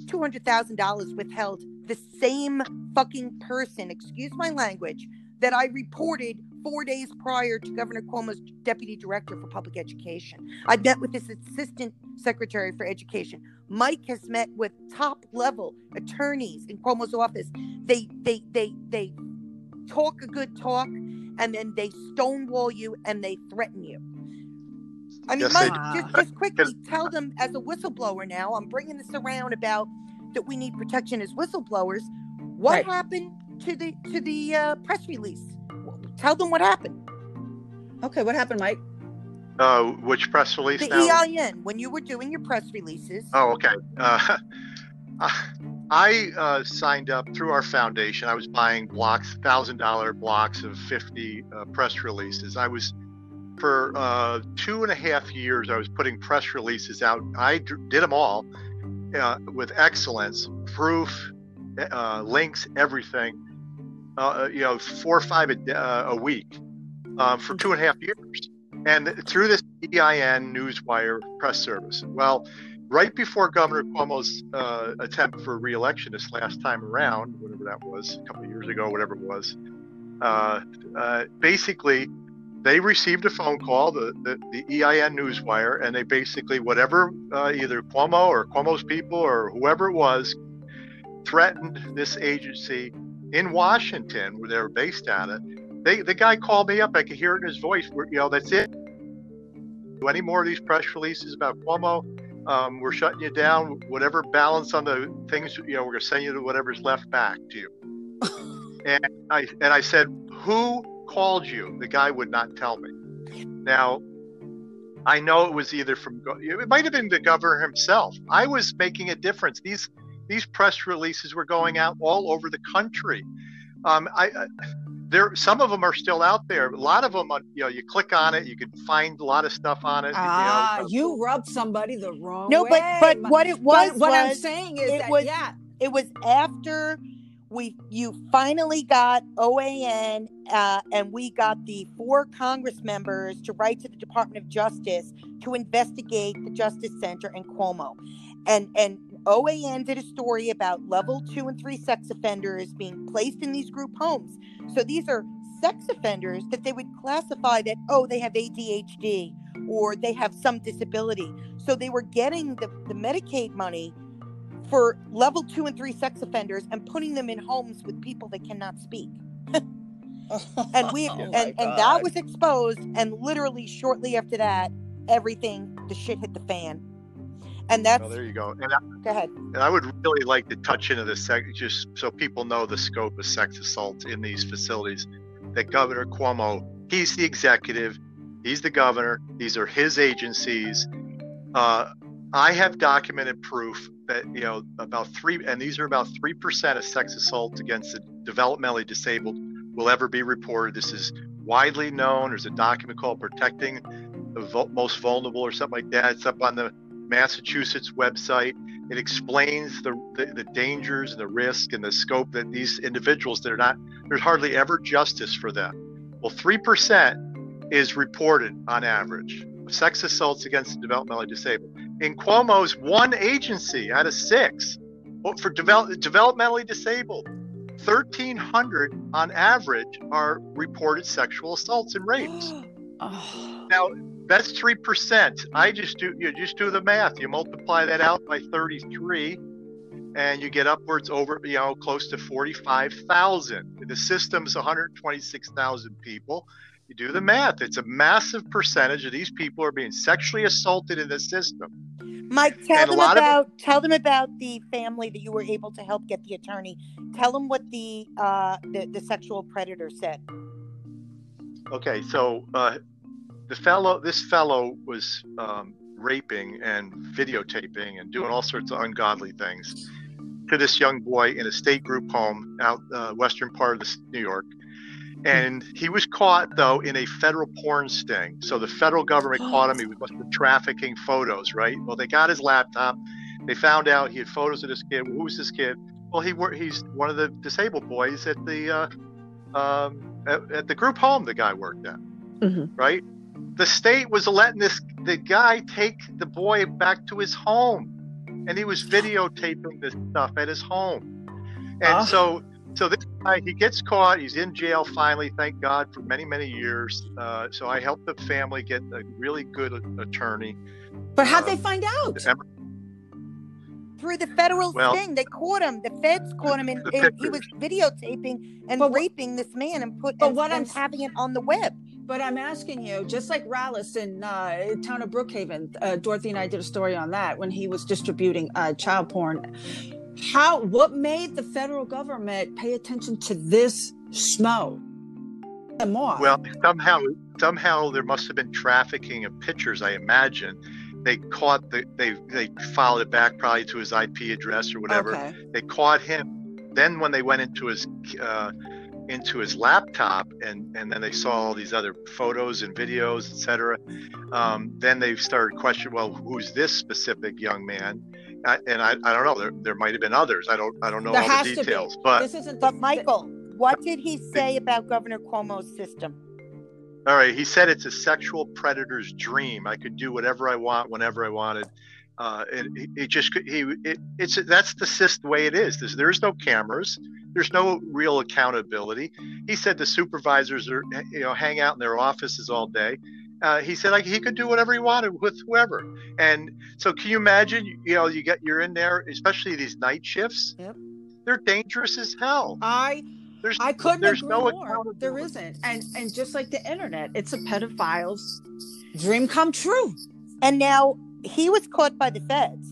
two hundred thousand dollars withheld the same fucking person, excuse my language, that I reported four days prior to Governor Cuomo's deputy director for public education. I met with his assistant secretary for education. Mike has met with top level attorneys in Cuomo's office. They they they they talk a good talk and then they stonewall you and they threaten you. I mean, yes, Mike, just, just quickly tell them as a whistleblower now, I'm bringing this around about that we need protection as whistleblowers. What right. happened to the to the uh, press release? Tell them what happened. Okay, what happened, Mike? Uh, which press release? The now? EIN. When you were doing your press releases. Oh, okay. Uh, [laughs] I uh, signed up through our foundation. I was buying blocks, thousand dollar blocks of fifty uh, press releases. I was for uh, two and a half years, I was putting press releases out. I d- did them all uh, with excellence, proof, uh, links, everything. Uh, uh, you know, four or five a, uh, a week for two and a half years, and through this EIN Newswire press service. Well, right before Governor Cuomo's attempt for reelection this last time around, whatever that was, a couple of years ago, whatever it was, basically they received a phone call, the, the, the EIN Newswire, and they basically, whatever uh, either Cuomo or Cuomo's people or whoever it was, threatened this agency in Washington, where they were based at it. They, the guy called me up. I could hear it in his voice. We're, you know, that's it. Do any more of these press releases about Cuomo? Um, we're shutting you down. Whatever balance on the things, you know, we're going to send you to whatever's left back to you. [laughs] and I and I said, who called you? The guy would not tell me. Now, I know it was either from it might have been the governor himself. I was making a difference. These these press releases were going out all over the country. Um, I, I there some of them are still out there. A lot of them, you know, you click on it, you can find a lot of stuff on it. Ah, you, know, you rubbed somebody the wrong no, way. No, but but what it was, but what was, I'm saying is it that was, yeah, it was after we you finally got OAN uh, and we got the four Congress members to write to the Department of Justice to investigate the Justice Center and Cuomo, and and OAN did a story about level two and three sex offenders being placed in these group homes. So these are sex offenders that they would classify that oh they have ADHD or they have some disability. So they were getting the, the Medicaid money for level two and three sex offenders and putting them in homes with people that cannot speak. [laughs] and we oh and, and that was exposed and literally shortly after that everything the shit hit the fan and that's oh, there you go and I, go ahead and i would really like to touch into this sec- just so people know the scope of sex assault in these facilities that governor cuomo he's the executive he's the governor these are his agencies uh, i have documented proof that you know about three, and these are about three percent of sex assaults against the developmentally disabled will ever be reported. This is widely known. There's a document called "Protecting the Most Vulnerable" or something like that. It's up on the Massachusetts website. It explains the, the, the dangers and the risk and the scope that these individuals that are not there's hardly ever justice for them. Well, three percent is reported on average of sex assaults against the developmentally disabled in Cuomo's one agency out of six oh, for develop, developmentally disabled. 1,300 on average are reported sexual assaults and rapes. [gasps] oh. Now, that's 3%. I just do, you just do the math. You multiply that out by 33 and you get upwards over, you know, close to 45,000. The system's 126,000 people. You do the math. It's a massive percentage of these people are being sexually assaulted in the system. Mike, tell them about of, tell them about the family that you were able to help get the attorney. Tell them what the uh, the, the sexual predator said. Okay, so uh, the fellow, this fellow was um, raping and videotaping and doing all sorts of ungodly things to this young boy in a state group home out uh, western part of the, New York. And he was caught though in a federal porn sting. So the federal government oh. caught him. [gasps] He was trafficking photos, right? Well, they got his laptop. They found out he had photos of this kid. Who was this kid? Well, he he's one of the disabled boys at the uh, um, at, at, the group home the guy worked at, mm-hmm. right? The state was letting this the guy take the boy back to his home, and he was videotaping this stuff at his home. And uh. so so this guy he gets caught. He's in jail finally thank god for many many years. Uh, so i helped the family get a really good attorney. But how'd um, they find out? through the federal well, thing they caught him. The feds caught him and, and he was videotaping and but, raping this man and put but and, what and i'm having it on the web but I'm asking you, just like Rallis in uh, town of Brookhaven, uh, Dorothy and I did a story on that when he was distributing uh, child porn. How what made the federal government pay attention to this schmo more well somehow somehow there must have been trafficking of pictures i imagine. They caught the they they followed it back probably to his ip address or whatever. Okay. they caught him. Then when they went into his uh, into his laptop and and then they saw all these other photos and videos etc um, then they started questioning well who's this specific young man? I, and I, I don't know there, there might have been others. I don't i don't know There all has the to be. details but This isn't But Michael, what did he say about Governor Cuomo's system? all right he said it's a sexual predator's dream. I could do whatever i want whenever i wanted. Uh, it, it- it just could- he it, it's that's the system way it is. There's, there's no cameras there's no real accountability he said the supervisors are you know hang out in their offices all day uh, he said like he could do whatever he wanted with whoever and so can you imagine you know you get you're in there especially these night shifts Yep. they're dangerous as hell I there's I couldn't there's agree no more. There isn't, and and just like the internet, it's a pedophile's dream come true. And now he was caught by the feds.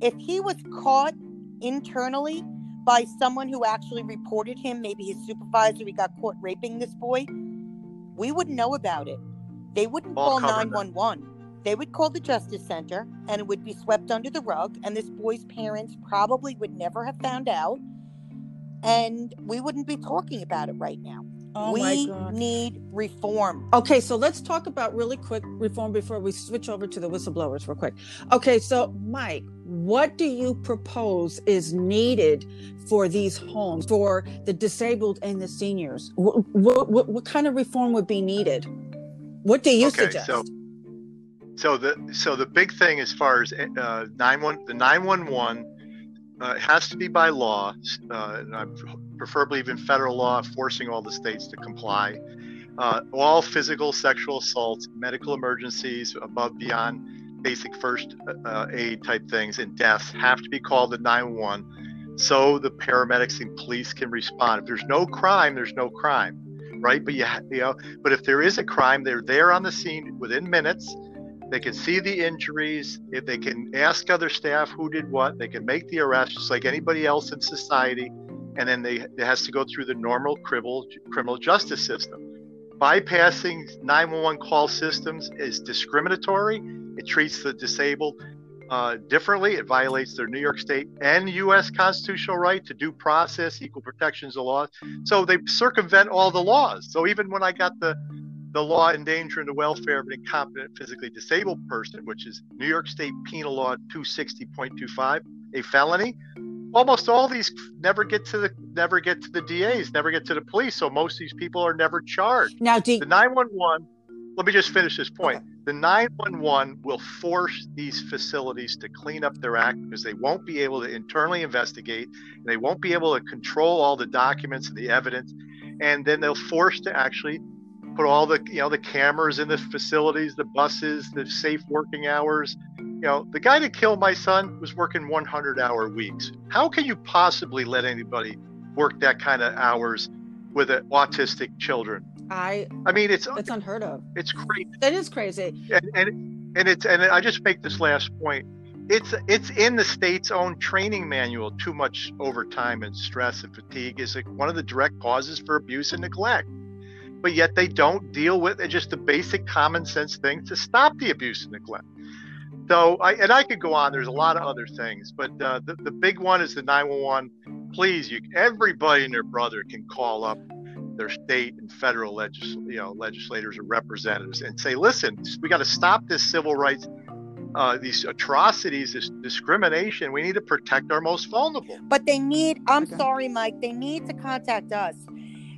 If he was caught internally by someone who actually reported him, maybe his supervisor, he got caught raping this boy, we wouldn't know about it. They wouldn't All call 911. They would call the Justice Center and it would be swept under the rug, and this boy's parents probably would never have found out. And we wouldn't be talking about it right now. Oh we need reform. Okay, so let's talk about really quick reform before we switch over to the whistleblowers real quick. Okay, so Mike, what do you propose is needed for these homes for the disabled and the seniors? What what, what, what kind of reform would be needed? What do you Okay, suggest? so- So the so the big thing as far as uh, nine one the nine one one uh, has to be by law, uh, preferably even federal law, forcing all the states to comply. Uh, all physical, sexual assaults, medical emergencies, above beyond basic first uh, aid type things, and deaths have to be called to 911 so the paramedics and police can respond. If there's no crime, there's no crime, right? But you, you know, but if there is a crime, they're there on the scene within minutes. They can see the injuries. If they can ask other staff who did what, they can make the arrest just like anybody else in society. And then they it has to go through the normal criminal criminal justice system. Bypassing 911 call systems is discriminatory. It treats the disabled uh, differently. It violates their New York State and U.S. constitutional right to due process, equal protections of law. So they circumvent all the laws. So even when I got the the law endangering the welfare of an incompetent physically disabled person, which is New York State Penal Law 260.25, a felony. Almost all these never get to the never get to the DAs, never get to the police. So most of these people are never charged. now, do The 911. Let me just finish this point. The 911 will force these facilities to clean up their act because they won't be able to internally investigate. And they won't be able to control all the documents and the evidence, and then they'll force to actually put all the you know the cameras in the facilities, the buses, the safe working hours. You know, the guy that killed my son was working 100 hour weeks. How can you possibly let anybody work that kind of hours with uh, autistic children? I I mean, it's it's unheard of. it's crazy, That is crazy. and and and it's and I just make this last point. It's it's in the state's own training manual. Too much overtime and stress and fatigue is like one of the direct causes for abuse and neglect. But yet they don't deal with it. Just the basic common sense thing to stop the abuse and neglect. So I and I could go on. There's a lot of other things, but uh, the the big one is the 911. Please, you everybody and their brother can call up their state and federal legis- you know, legislators or representatives and say, listen, we got to stop this civil rights, uh, these atrocities, this discrimination. We need to protect our most vulnerable. But they need, I'm Okay. sorry, Mike, they need to contact us.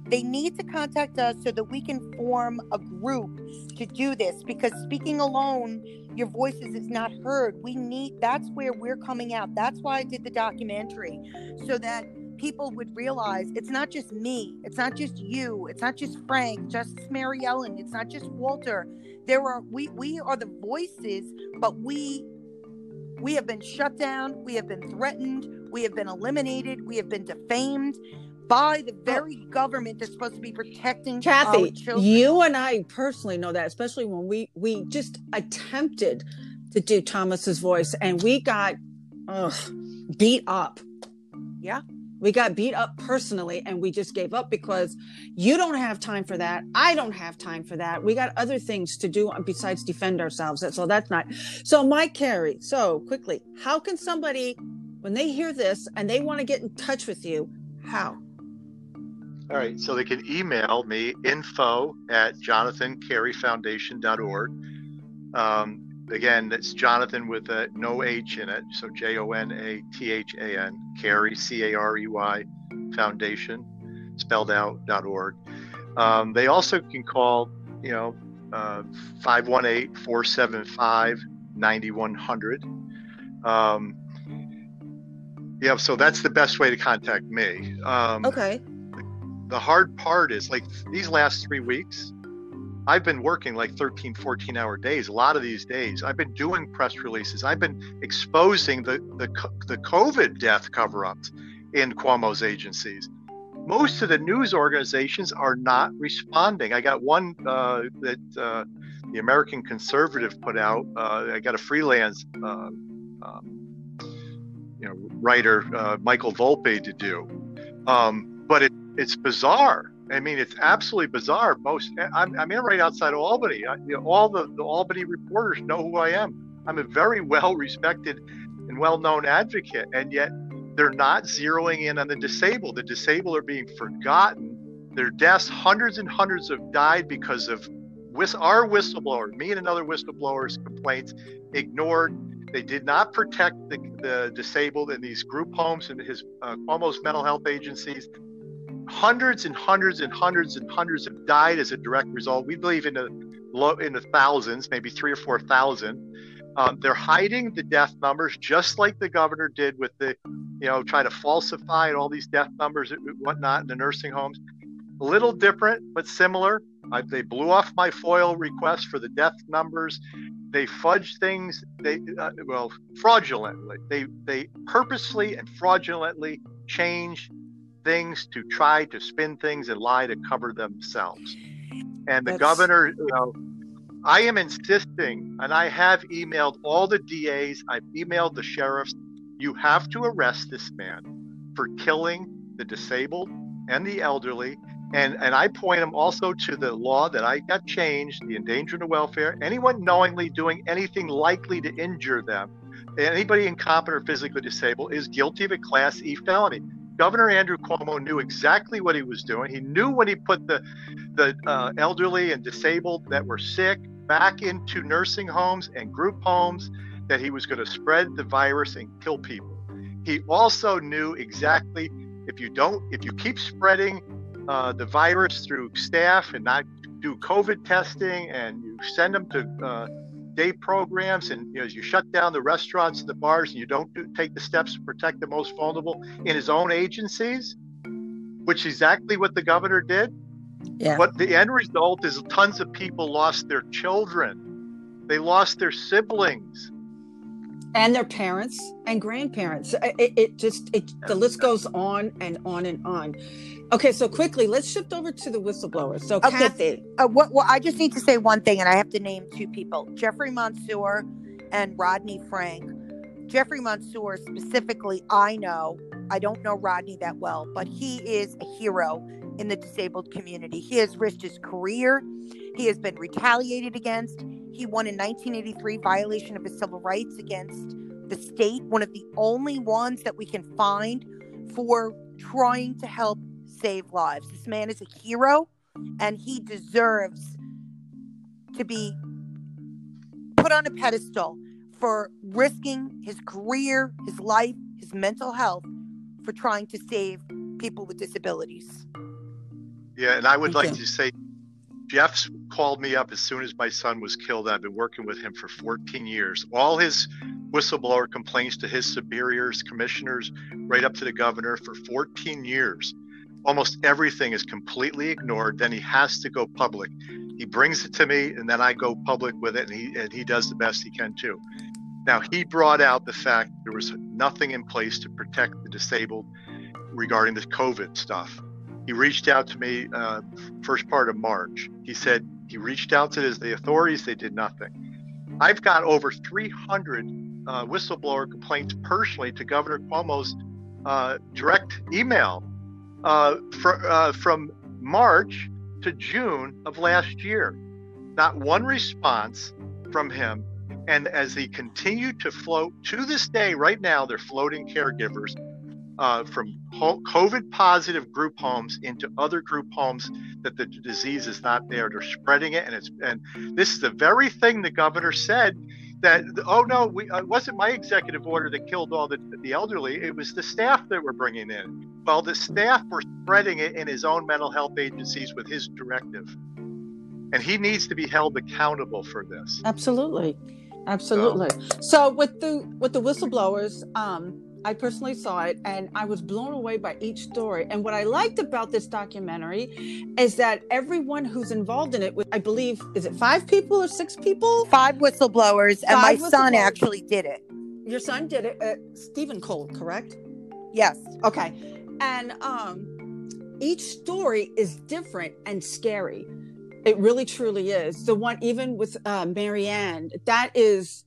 They need to contact us so that we can form a group to do this because speaking alone, your voices is not heard. We need, that's where we're coming out. That's why I did the documentary so that people would realize it's not just me, it's not just you, it's not just Frank, Justice Mary Ellen, it's not just Walter. There are, we, we are the voices, but we we have been shut down. We have been threatened. We have been eliminated. We have been defamed by the oh. very government that's supposed to be protecting our Kathy, children. you and I personally know that, especially when we we just attempted to do Thomas's voice and we got ugh, beat up. Yeah. We got beat up personally and we just gave up because you don't have time for that. I don't have time for that. We got other things to do besides defend ourselves. So that's not. So Mike Carey, so quickly, how can somebody when they hear this and they want to get in touch with you, how? All right, so they can email me info at jonathancareyfoundation.org. Um, again, that's Jonathan with a no H in it, so J O N A T H A N, Carey, C A R E Y, Foundation, spelled out, dot .org. Um, they also can call, you know, uh, 518 475 9100. Um, yeah, so that's the best way to contact me. Um, Okay. The hard part is like these last three weeks i've been working like 13 14 hour days. A lot of these days i've been doing press releases. I've been exposing the the, the covid death cover-ups in cuomo's agencies. Most of the news organizations are not responding. I got one uh, that uh, the american conservative put out uh, i got a freelance uh, um, you know writer uh, michael volpe to do. Um, but it it's bizarre. I mean, it's absolutely bizarre. Most I'm, I'm in right outside of Albany. I, you know, all the, the Albany reporters know who I am. I'm a very [laughs] well respected and well known advocate, and yet they're not zeroing in on the disabled. The disabled are being forgotten. Their deaths, hundreds and hundreds have died because of our whistleblower, me and another whistleblower's complaints, ignored. They did not protect the, the disabled in these group homes and his uh, almost mental health agencies hundreds and hundreds and hundreds and hundreds have died as a direct result. We believe in the low in the thousands, maybe three or four thousand. Um, they're hiding the death numbers, just like the governor did with the, you know, try to falsify all these death numbers and whatnot in the nursing homes. A little different, but similar. I, they blew off my FOIL request for the death numbers. They fudged things. They uh, well, fraudulently. They they purposely and fraudulently changed things to try to spin things and lie to cover themselves. And the That's- governor, you know, I am insisting, and I have emailed all the DAs, I've emailed the sheriffs, you have to arrest this man for killing the disabled and the elderly. And, and I point them also to the law that I got changed, the endangerment of welfare. Anyone knowingly doing anything likely to injure them, anybody incompetent or physically disabled, is guilty of a Class E felony. Governor Andrew Cuomo knew exactly what he was doing. He knew when he put the the uh, elderly and disabled that were sick back into nursing homes and group homes that he was going to spread the virus and kill people. He also knew exactly if you don't if you keep spreading uh, the virus through staff and not do COVID testing and you send them to uh, day programs and you know you shut down the restaurants and the bars and you don't do, take the steps to protect the most vulnerable in his own agencies which is exactly what the governor did. Yeah. but the end result is tons of people lost their children. They lost their siblings and their parents and grandparents. It, it- just it the list goes on and on and on. Okay, so quickly, let's shift over to the whistleblower. So, Okay. Kathy, Uh, what, well, I just need to say one thing, and I have to name two people Jeffrey Mansour and Rodney Frank. Jeffrey Mansour, specifically, I know, I don't know Rodney that well, but he is a hero in the disabled community. He has risked his career, he has been retaliated against. He won in 1983 violation of his civil rights against the state, one of the only ones that we can find for trying to help save lives. This man is a hero and he deserves to be put on a pedestal for risking his career, his life, his mental health for trying to save people with disabilities. Yeah, and I would Thank like you. to say, Jeff's called me up as soon as my son was killed. I've been working with him for 14 years. All his whistleblower complaints to his superiors, commissioners, right up to the governor for 14 years. Almost everything is completely ignored. Then he has to go public. He brings it to me, and then I go public with it, and he and he does the best he can too. Now he brought out the fact there was nothing in place to protect the disabled regarding the COVID stuff. He reached out to me uh, first part of March. He said he reached out to the authorities. They did nothing. I've got over 300 uh, whistleblower complaints personally to Governor Cuomo's uh, direct email uh, fr- uh, from March to June of last year. Not one response from him. And as he continued to float to this day, right now, they're floating caregivers uh, from COVID positive group homes into other group homes that the disease is not there. They're spreading it, and it's and this is the very thing the governor said that oh no, we, uh, it wasn't my executive order that killed all the the elderly. It was the staff that were bringing in. Well, the staff were spreading it in his own mental health agencies with his directive, and he needs to be held accountable for this. Absolutely, absolutely. So, so with the with the whistleblowers. Um, I personally saw it and I was blown away by each story. And what I liked about this documentary is that everyone who's involved in it, I believe, is it five people or six people? Five whistleblowers. and my son actually did it. Your son did it. Uh, Stephen Cole, correct? Yes. Okay. And um, each story is different and scary. It really truly is. The one, even with uh, Marianne, that is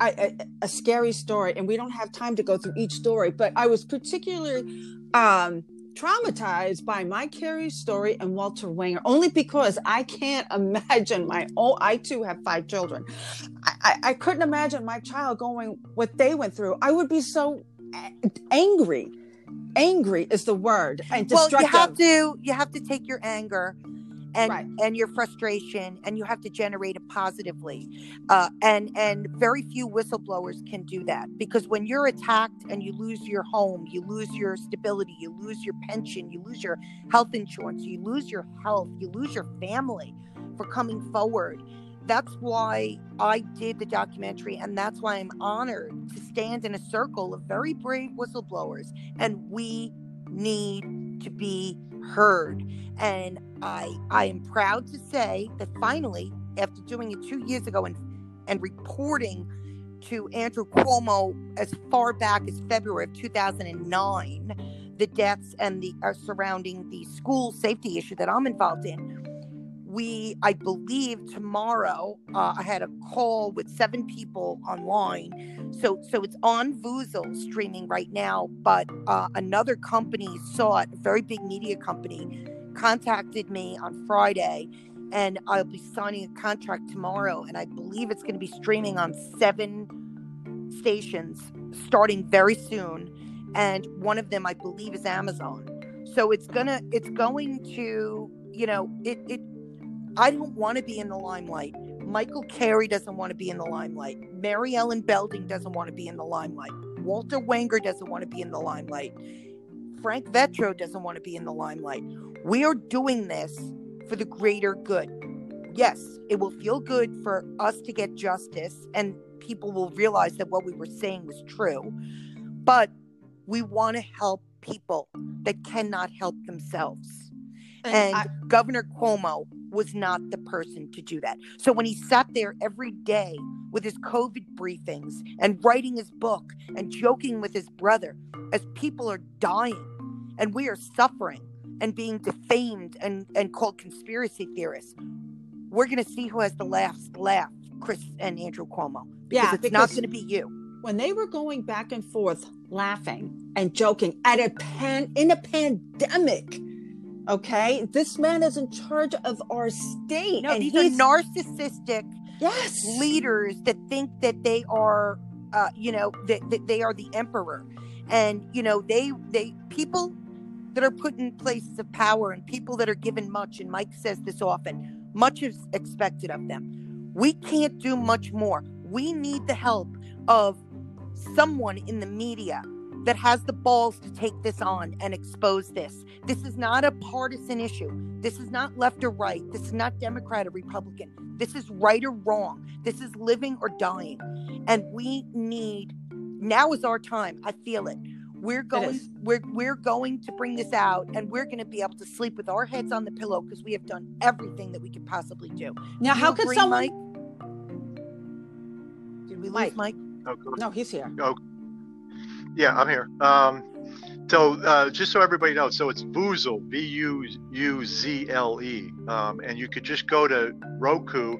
a, a, scary story, and we don't have time to go through each story. But I was particularly um, traumatized by Mike Carey's story and Walter Wanger, only because I can't [laughs] imagine my own. I too have five children. I, I, I couldn't imagine my child going what they went through. I would be so angry. Angry is the word, and destructive. Well, you have to you have to take your anger and right. and your frustration and you have to generate it positively uh, and and very few whistleblowers can do that because when you're attacked and you lose your home you lose your stability you lose your pension you lose your health insurance you lose your health you lose your family for coming forward that's why I did the documentary, and that's why I'm honored to stand in a circle of very brave whistleblowers. And we need to be heard. And I I am proud to say that finally, after doing it two years ago and and reporting to Andrew Cuomo as far back as February of 2009, the deaths and the uh, surrounding the school safety issue that I'm involved in. We, I believe, tomorrow uh, I had a call with seven people online, so so it's on Vuuzle streaming right now. But uh, another company saw it, a very big media company, contacted me on Friday and I'll be signing a contract tomorrow. And I believe it's going to be streaming on seven stations starting very soon. And one of them, I believe, is Amazon. So it's gonna, it's going to, you know, it, it. I don't want to be in the limelight. Michael Carey doesn't want to be in the limelight. Mary Ellen Belding doesn't want to be in the limelight. Walter Wanger doesn't want to be in the limelight. Frank Vetro doesn't want to be in the limelight. We are doing this for the greater good. Yes, it will feel good for us to get justice and people will realize that what we were saying was true. But we want to help people that cannot help themselves. And, and I, Governor Cuomo was not the person to do that. So when he sat there every day with his COVID briefings and writing his book and joking with his brother as people are dying and we are suffering and being defamed and, and called conspiracy theorists. We're going to see who has the last laugh, Chris and Andrew Cuomo. Because yeah, it's because not going to be you. When they were going back and forth, laughing and joking at a pan in a pandemic, okay, this man is in charge of our state. No, these are narcissistic yes. leaders that think that they are, uh, you know, that, that they are the emperor and you know they they people that are put in places of power and people that are given much and mike says this often much is expected of them we can't do much more we need the help of someone in the media that has the balls to take this on and expose this. This is not a partisan issue. This is not left or right. This is not Democrat or Republican. This is right or wrong. This is living or dying. And we need now is our time. I feel it. We're going we're we're going to bring this out and we're going to be able to sleep with our heads on the pillow because we have done everything that we could possibly do. Now, do how could someone Mike? Did we Mike. Mike? Oh, no, he's here. Oh. Yeah, I'm here. Um so uh, just so everybody knows, so it's Vuuzle, V U U Z L E, um, and you could just go to Roku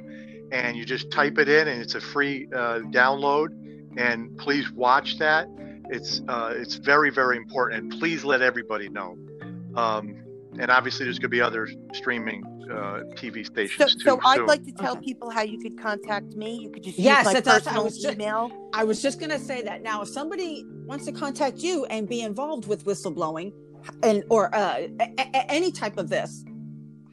and you just type it in, and it's a free uh, download and please watch that. It's uh, it's very very important, and please let everybody know. Um, and obviously, there's going to be other streaming uh, TV stations So, too. so I'd soon. like to tell Okay. people how you could contact me. You could just Yes, use my that's- that's- I personal was just- email. I was just going to say that now, if somebody wants to contact you and be involved with whistleblowing, and or uh, a- a- any type of this,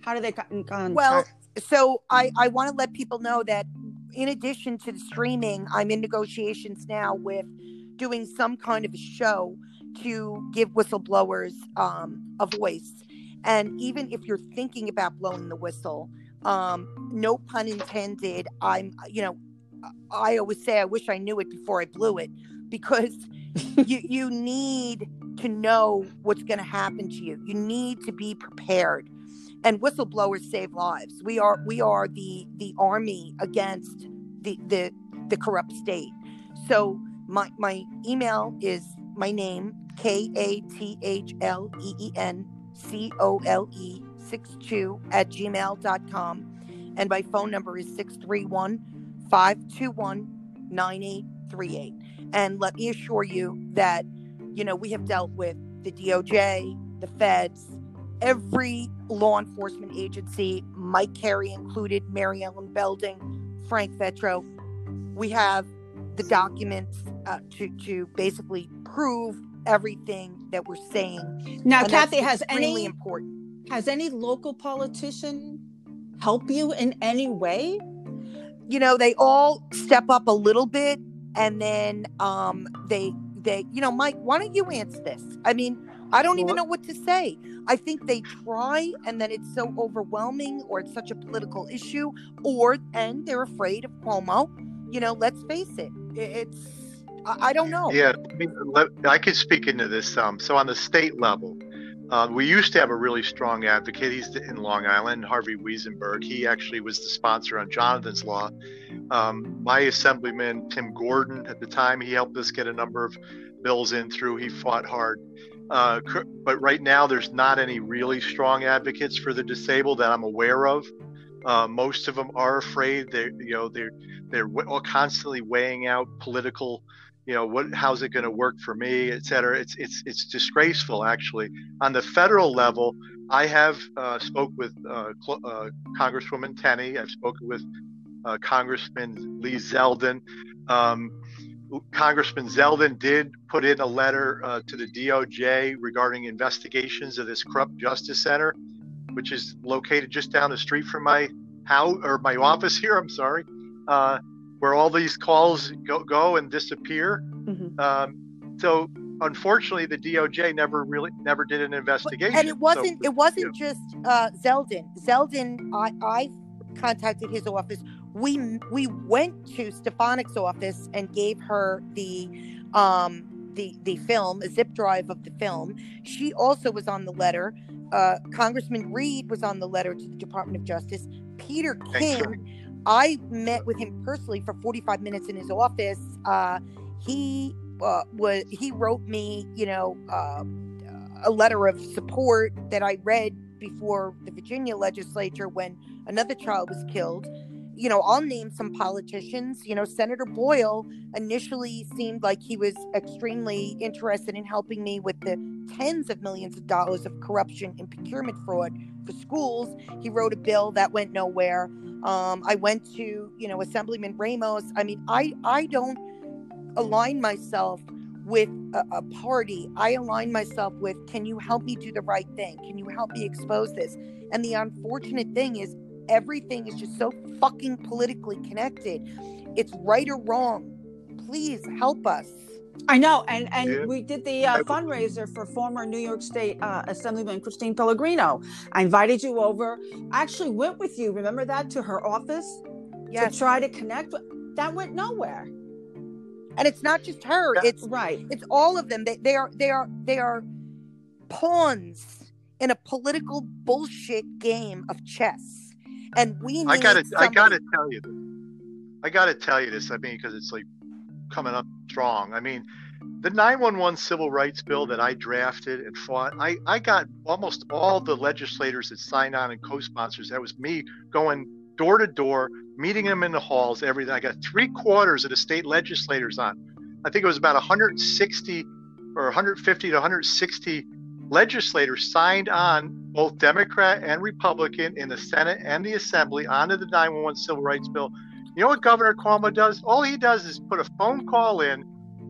how do they con- contact? Well, so I, I want to let people know that in addition to the streaming, I'm in negotiations now with doing some kind of a show to give whistleblowers um, a voice. And even if you're thinking about blowing the whistle, um, no pun intended, I'm, you know, I always say I wish I knew it before I blew it because you, [laughs] you need to know what's going to happen to you. You need to be prepared and whistleblowers save lives. We are we are the the army against the the the corrupt state. So my my email is my name K A T H L E E N C O L E 62 at gmail.com and my phone number is 631 521 9838 and let me assure you that you know we have dealt with the DOJ the feds every law enforcement agency, Mike Carey included, Mary Ellen Belding, Frank Vetro. We have the documents uh, to to basically prove everything that we're saying. now, and Kathy, has any important. has any local politician help you in any way? You know, they all step up a little bit, and then um, they they you know, Mike, why don't you answer this? I mean, I don't even know what to say. I think they try, and then it's so overwhelming, or it's such a political issue, or and they're afraid of Cuomo. You know, let's face it. It's I, I don't know. Yeah, I, could speak into this. Um, so on the state level, uh, we used to have a really strong advocate. He's in Long Island, Harvey Weisenberg. He actually was the sponsor on Jonathan's Law. Um, my assemblyman Tim Gordon at the time, he helped us get a number of bills in through. He fought hard. Uh, but right now, there's not any really strong advocates for the disabled that I'm aware of. Uh, most of them are afraid. They, you know, they're they're constantly weighing out political you know what how's it going to work for me et cetera. It's it's it's disgraceful actually. On the federal level i have uh, spoke with uh, Cl- uh, congresswoman tenney. I've spoken with uh, congressman lee zeldin. Um, congressman zeldin did put in a letter uh, to the doj regarding investigations of this corrupt justice center which is located just down the street from my house or my office here i'm sorry. Uh, where all these calls go, go and disappear. Mhm. Um, so unfortunately, the DOJ never really never did an investigation. and it wasn't So, it wasn't just uh zeldin. Zeldin i i contacted his office. We we went to stefanik's office and gave her the um the the film a zip drive of the film. She also was on the letter. Uh congressman reed was on the letter to the department of justice. Peter king i met with him personally for 45 minutes in his office uh he uh, was he wrote me you know uh, a letter of support that I read before the Virginia legislature when another child was killed. You know, I'll name some politicians. You know, Senator Boyle initially seemed like he was extremely interested in helping me with the tens of millions of dollars of corruption and procurement fraud for schools. He wrote a bill that went nowhere. Um, I went to, you know, Assemblyman Ramos. I mean, I I don't align myself with a, a party. I align myself with, can you help me do the right thing? Can you help me expose this? And the unfortunate thing is, everything is just so fucking politically connected. It's right or wrong. Please help us. I know, and and Yeah. we did the uh, fundraiser for former New York State uh, Assemblyman Christine Pellegrino. I invited you over. I actually went with you. Remember that to her office Yes. to try to connect. That went nowhere. And it's not just her. Yeah. It's Right. it's all of them. They, they are they are they are pawns in a political bullshit game of chess. And we need I gotta, I gotta tell you, I gotta tell you this. I mean, because it's like coming up strong. I mean, the 911 civil rights bill that I drafted and fought, I, I got almost all the legislators that signed on and co-sponsors. That was me going door to door, meeting them in the halls, everything. I got three quarters of the state legislators on. I think it was about 160 or 150 to 160 legislators signed on, both Democrat and Republican, in the Senate and the Assembly, onto the 911 Civil Rights Bill. You know what Governor Cuomo does? All he does is put a phone call in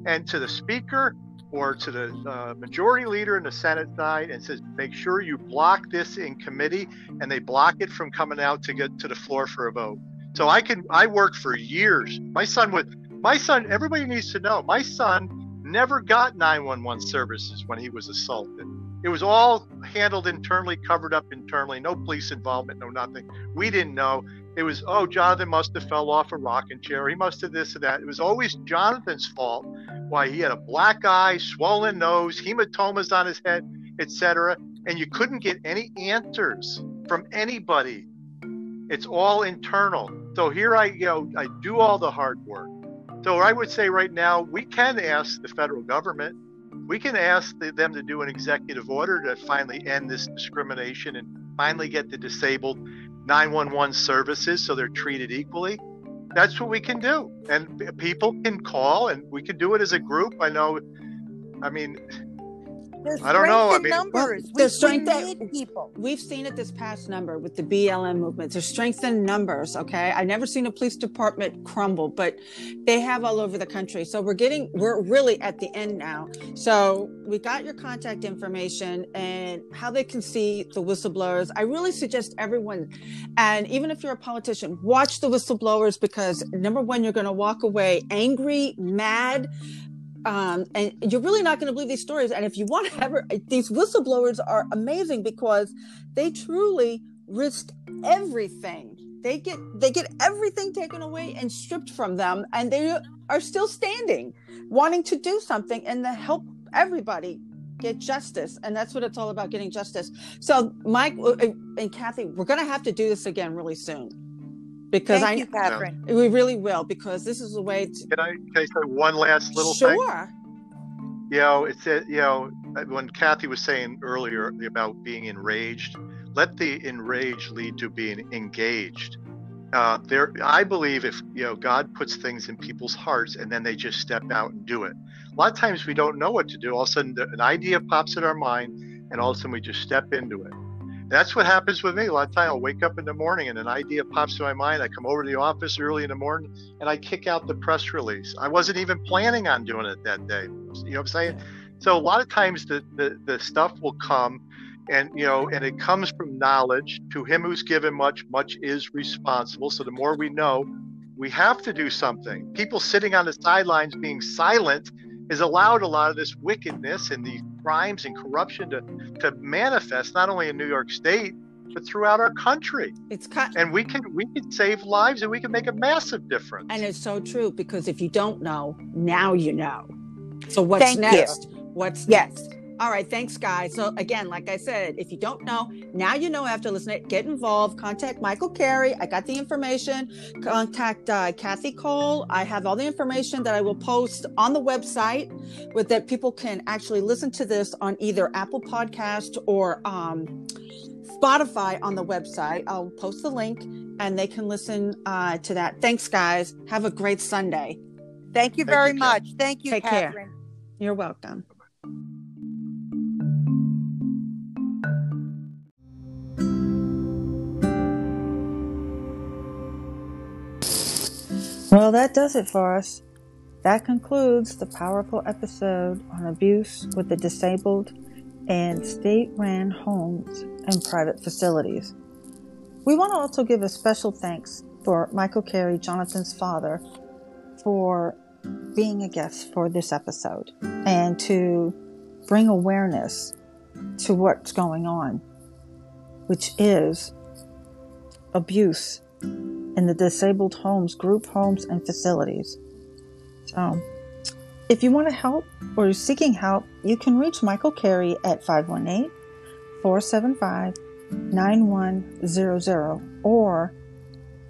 and to the Speaker or to the uh, majority leader in the Senate side and says, make sure you block this in committee, and they block it from coming out to get to the floor for a vote. So I can I worked for years. My son would my son. Everybody needs to know. My son never got 911 services when he was assaulted. It was all handled internally, covered up internally. No police involvement, no nothing. We didn't know. It was, oh, Jonathan must have fell off a rocking chair. He must have this or that. It was always Jonathan's fault why he had a black eye, swollen nose, hematomas on his head, etc. And you couldn't get any answers from anybody. It's all internal. So here I you know I do all the hard work. So I would say right now we can ask the federal government, we can ask them to do an executive order to finally end this discrimination and finally get the disabled 911 services so they're treated equally. That's what we can do. And people can call and we can do it as a group. I know, I mean, There's I don't know. I mean- numbers. Well, we, there's strength we that- need people. We've seen it this past number with the BLM movement. There's strength in numbers. Okay. I've never seen a police department crumble, but they have all over the country. So we're getting, we're really at the end now. So we got your contact information and how they can see the whistleblowers. I really suggest everyone, and even if you're a politician, watch the whistleblowers because number one, you're going to walk away angry, mad, um, and you're really not going to believe these stories. And if you want to ever, these whistleblowers are amazing because they truly risk everything. They get they get everything taken away and stripped from them, and they are still standing, wanting to do something and to help everybody get justice. And that's what it's all about: getting justice. So, Mike uh, and Kathy, we're going to have to do this again really soon because Thank I you, Catherine. we really will because this is a way to can I, can I say one last little thing? sure. you know it's a, you know when kathy was saying earlier about being enraged let the enraged lead to being engaged uh, there i believe if you know god puts things in people's hearts and then they just step out and do it a lot of times we don't know what to do all of a sudden an idea pops in our mind and all of a sudden we just step into it that's what happens with me. A lot of time i'll wake up in the morning and an idea pops to my mind. I come over to the office early in the morning and i kick out the press release. I wasn't even planning on doing it that day you know what i'm saying? So a lot of times the, the, the stuff will come and you know and it comes from knowledge to him who's given much much is responsible. So the more we know we have to do something. People sitting on the sidelines being silent has allowed a lot of this wickedness and the crimes and corruption to, to manifest not only in new york state but throughout our country It's kind and we can we can save lives and we can make a massive difference and it's so true because if you don't know, now you know. So what's Thank you. next? What's Yes. next? All right, thanks, guys. So again, like I said, if you don't know, now you know after listening. Get involved. Contact Michael Carey. I got the information. Contact uh, Kathy Cole. I have all the information that I will post on the website, with that people can actually listen to this on either Apple Podcast or um, Spotify on the website. I'll post the link, and they can listen uh, to that. Thanks, guys. Have a great Sunday. Thank you Thank very you, much. Thank you, Take care. You're welcome. Well, that does it for us. That concludes the powerful episode on abuse with the disabled and state ran homes and private facilities. We want to also give a special thanks for Michael Carey, Jonathan's father, for being a guest for this episode and to bring awareness to what's going on, which is abuse in the disabled homes, group homes, and facilities. So, if you want to help or you're seeking help, you can reach Michael Carey at 518 475 9100 or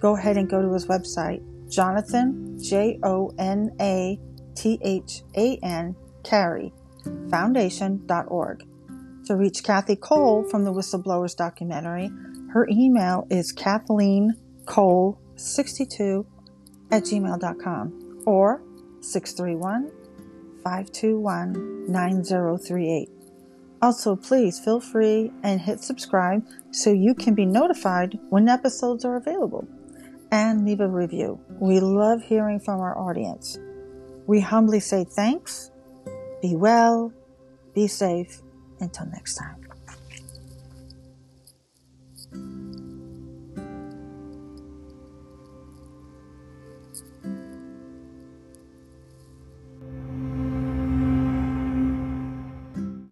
go ahead and go to his website, Jonathan, J O N A T H A N, Carey, foundation.org. To reach Kathy Cole from the Whistleblowers documentary, her email is Kathleen Cole62 at gmail.com or 631 521 9038. Also, please feel free and hit subscribe so you can be notified when episodes are available. And leave a review. We love hearing from our audience. We humbly say thanks, be well, be safe. Until next time.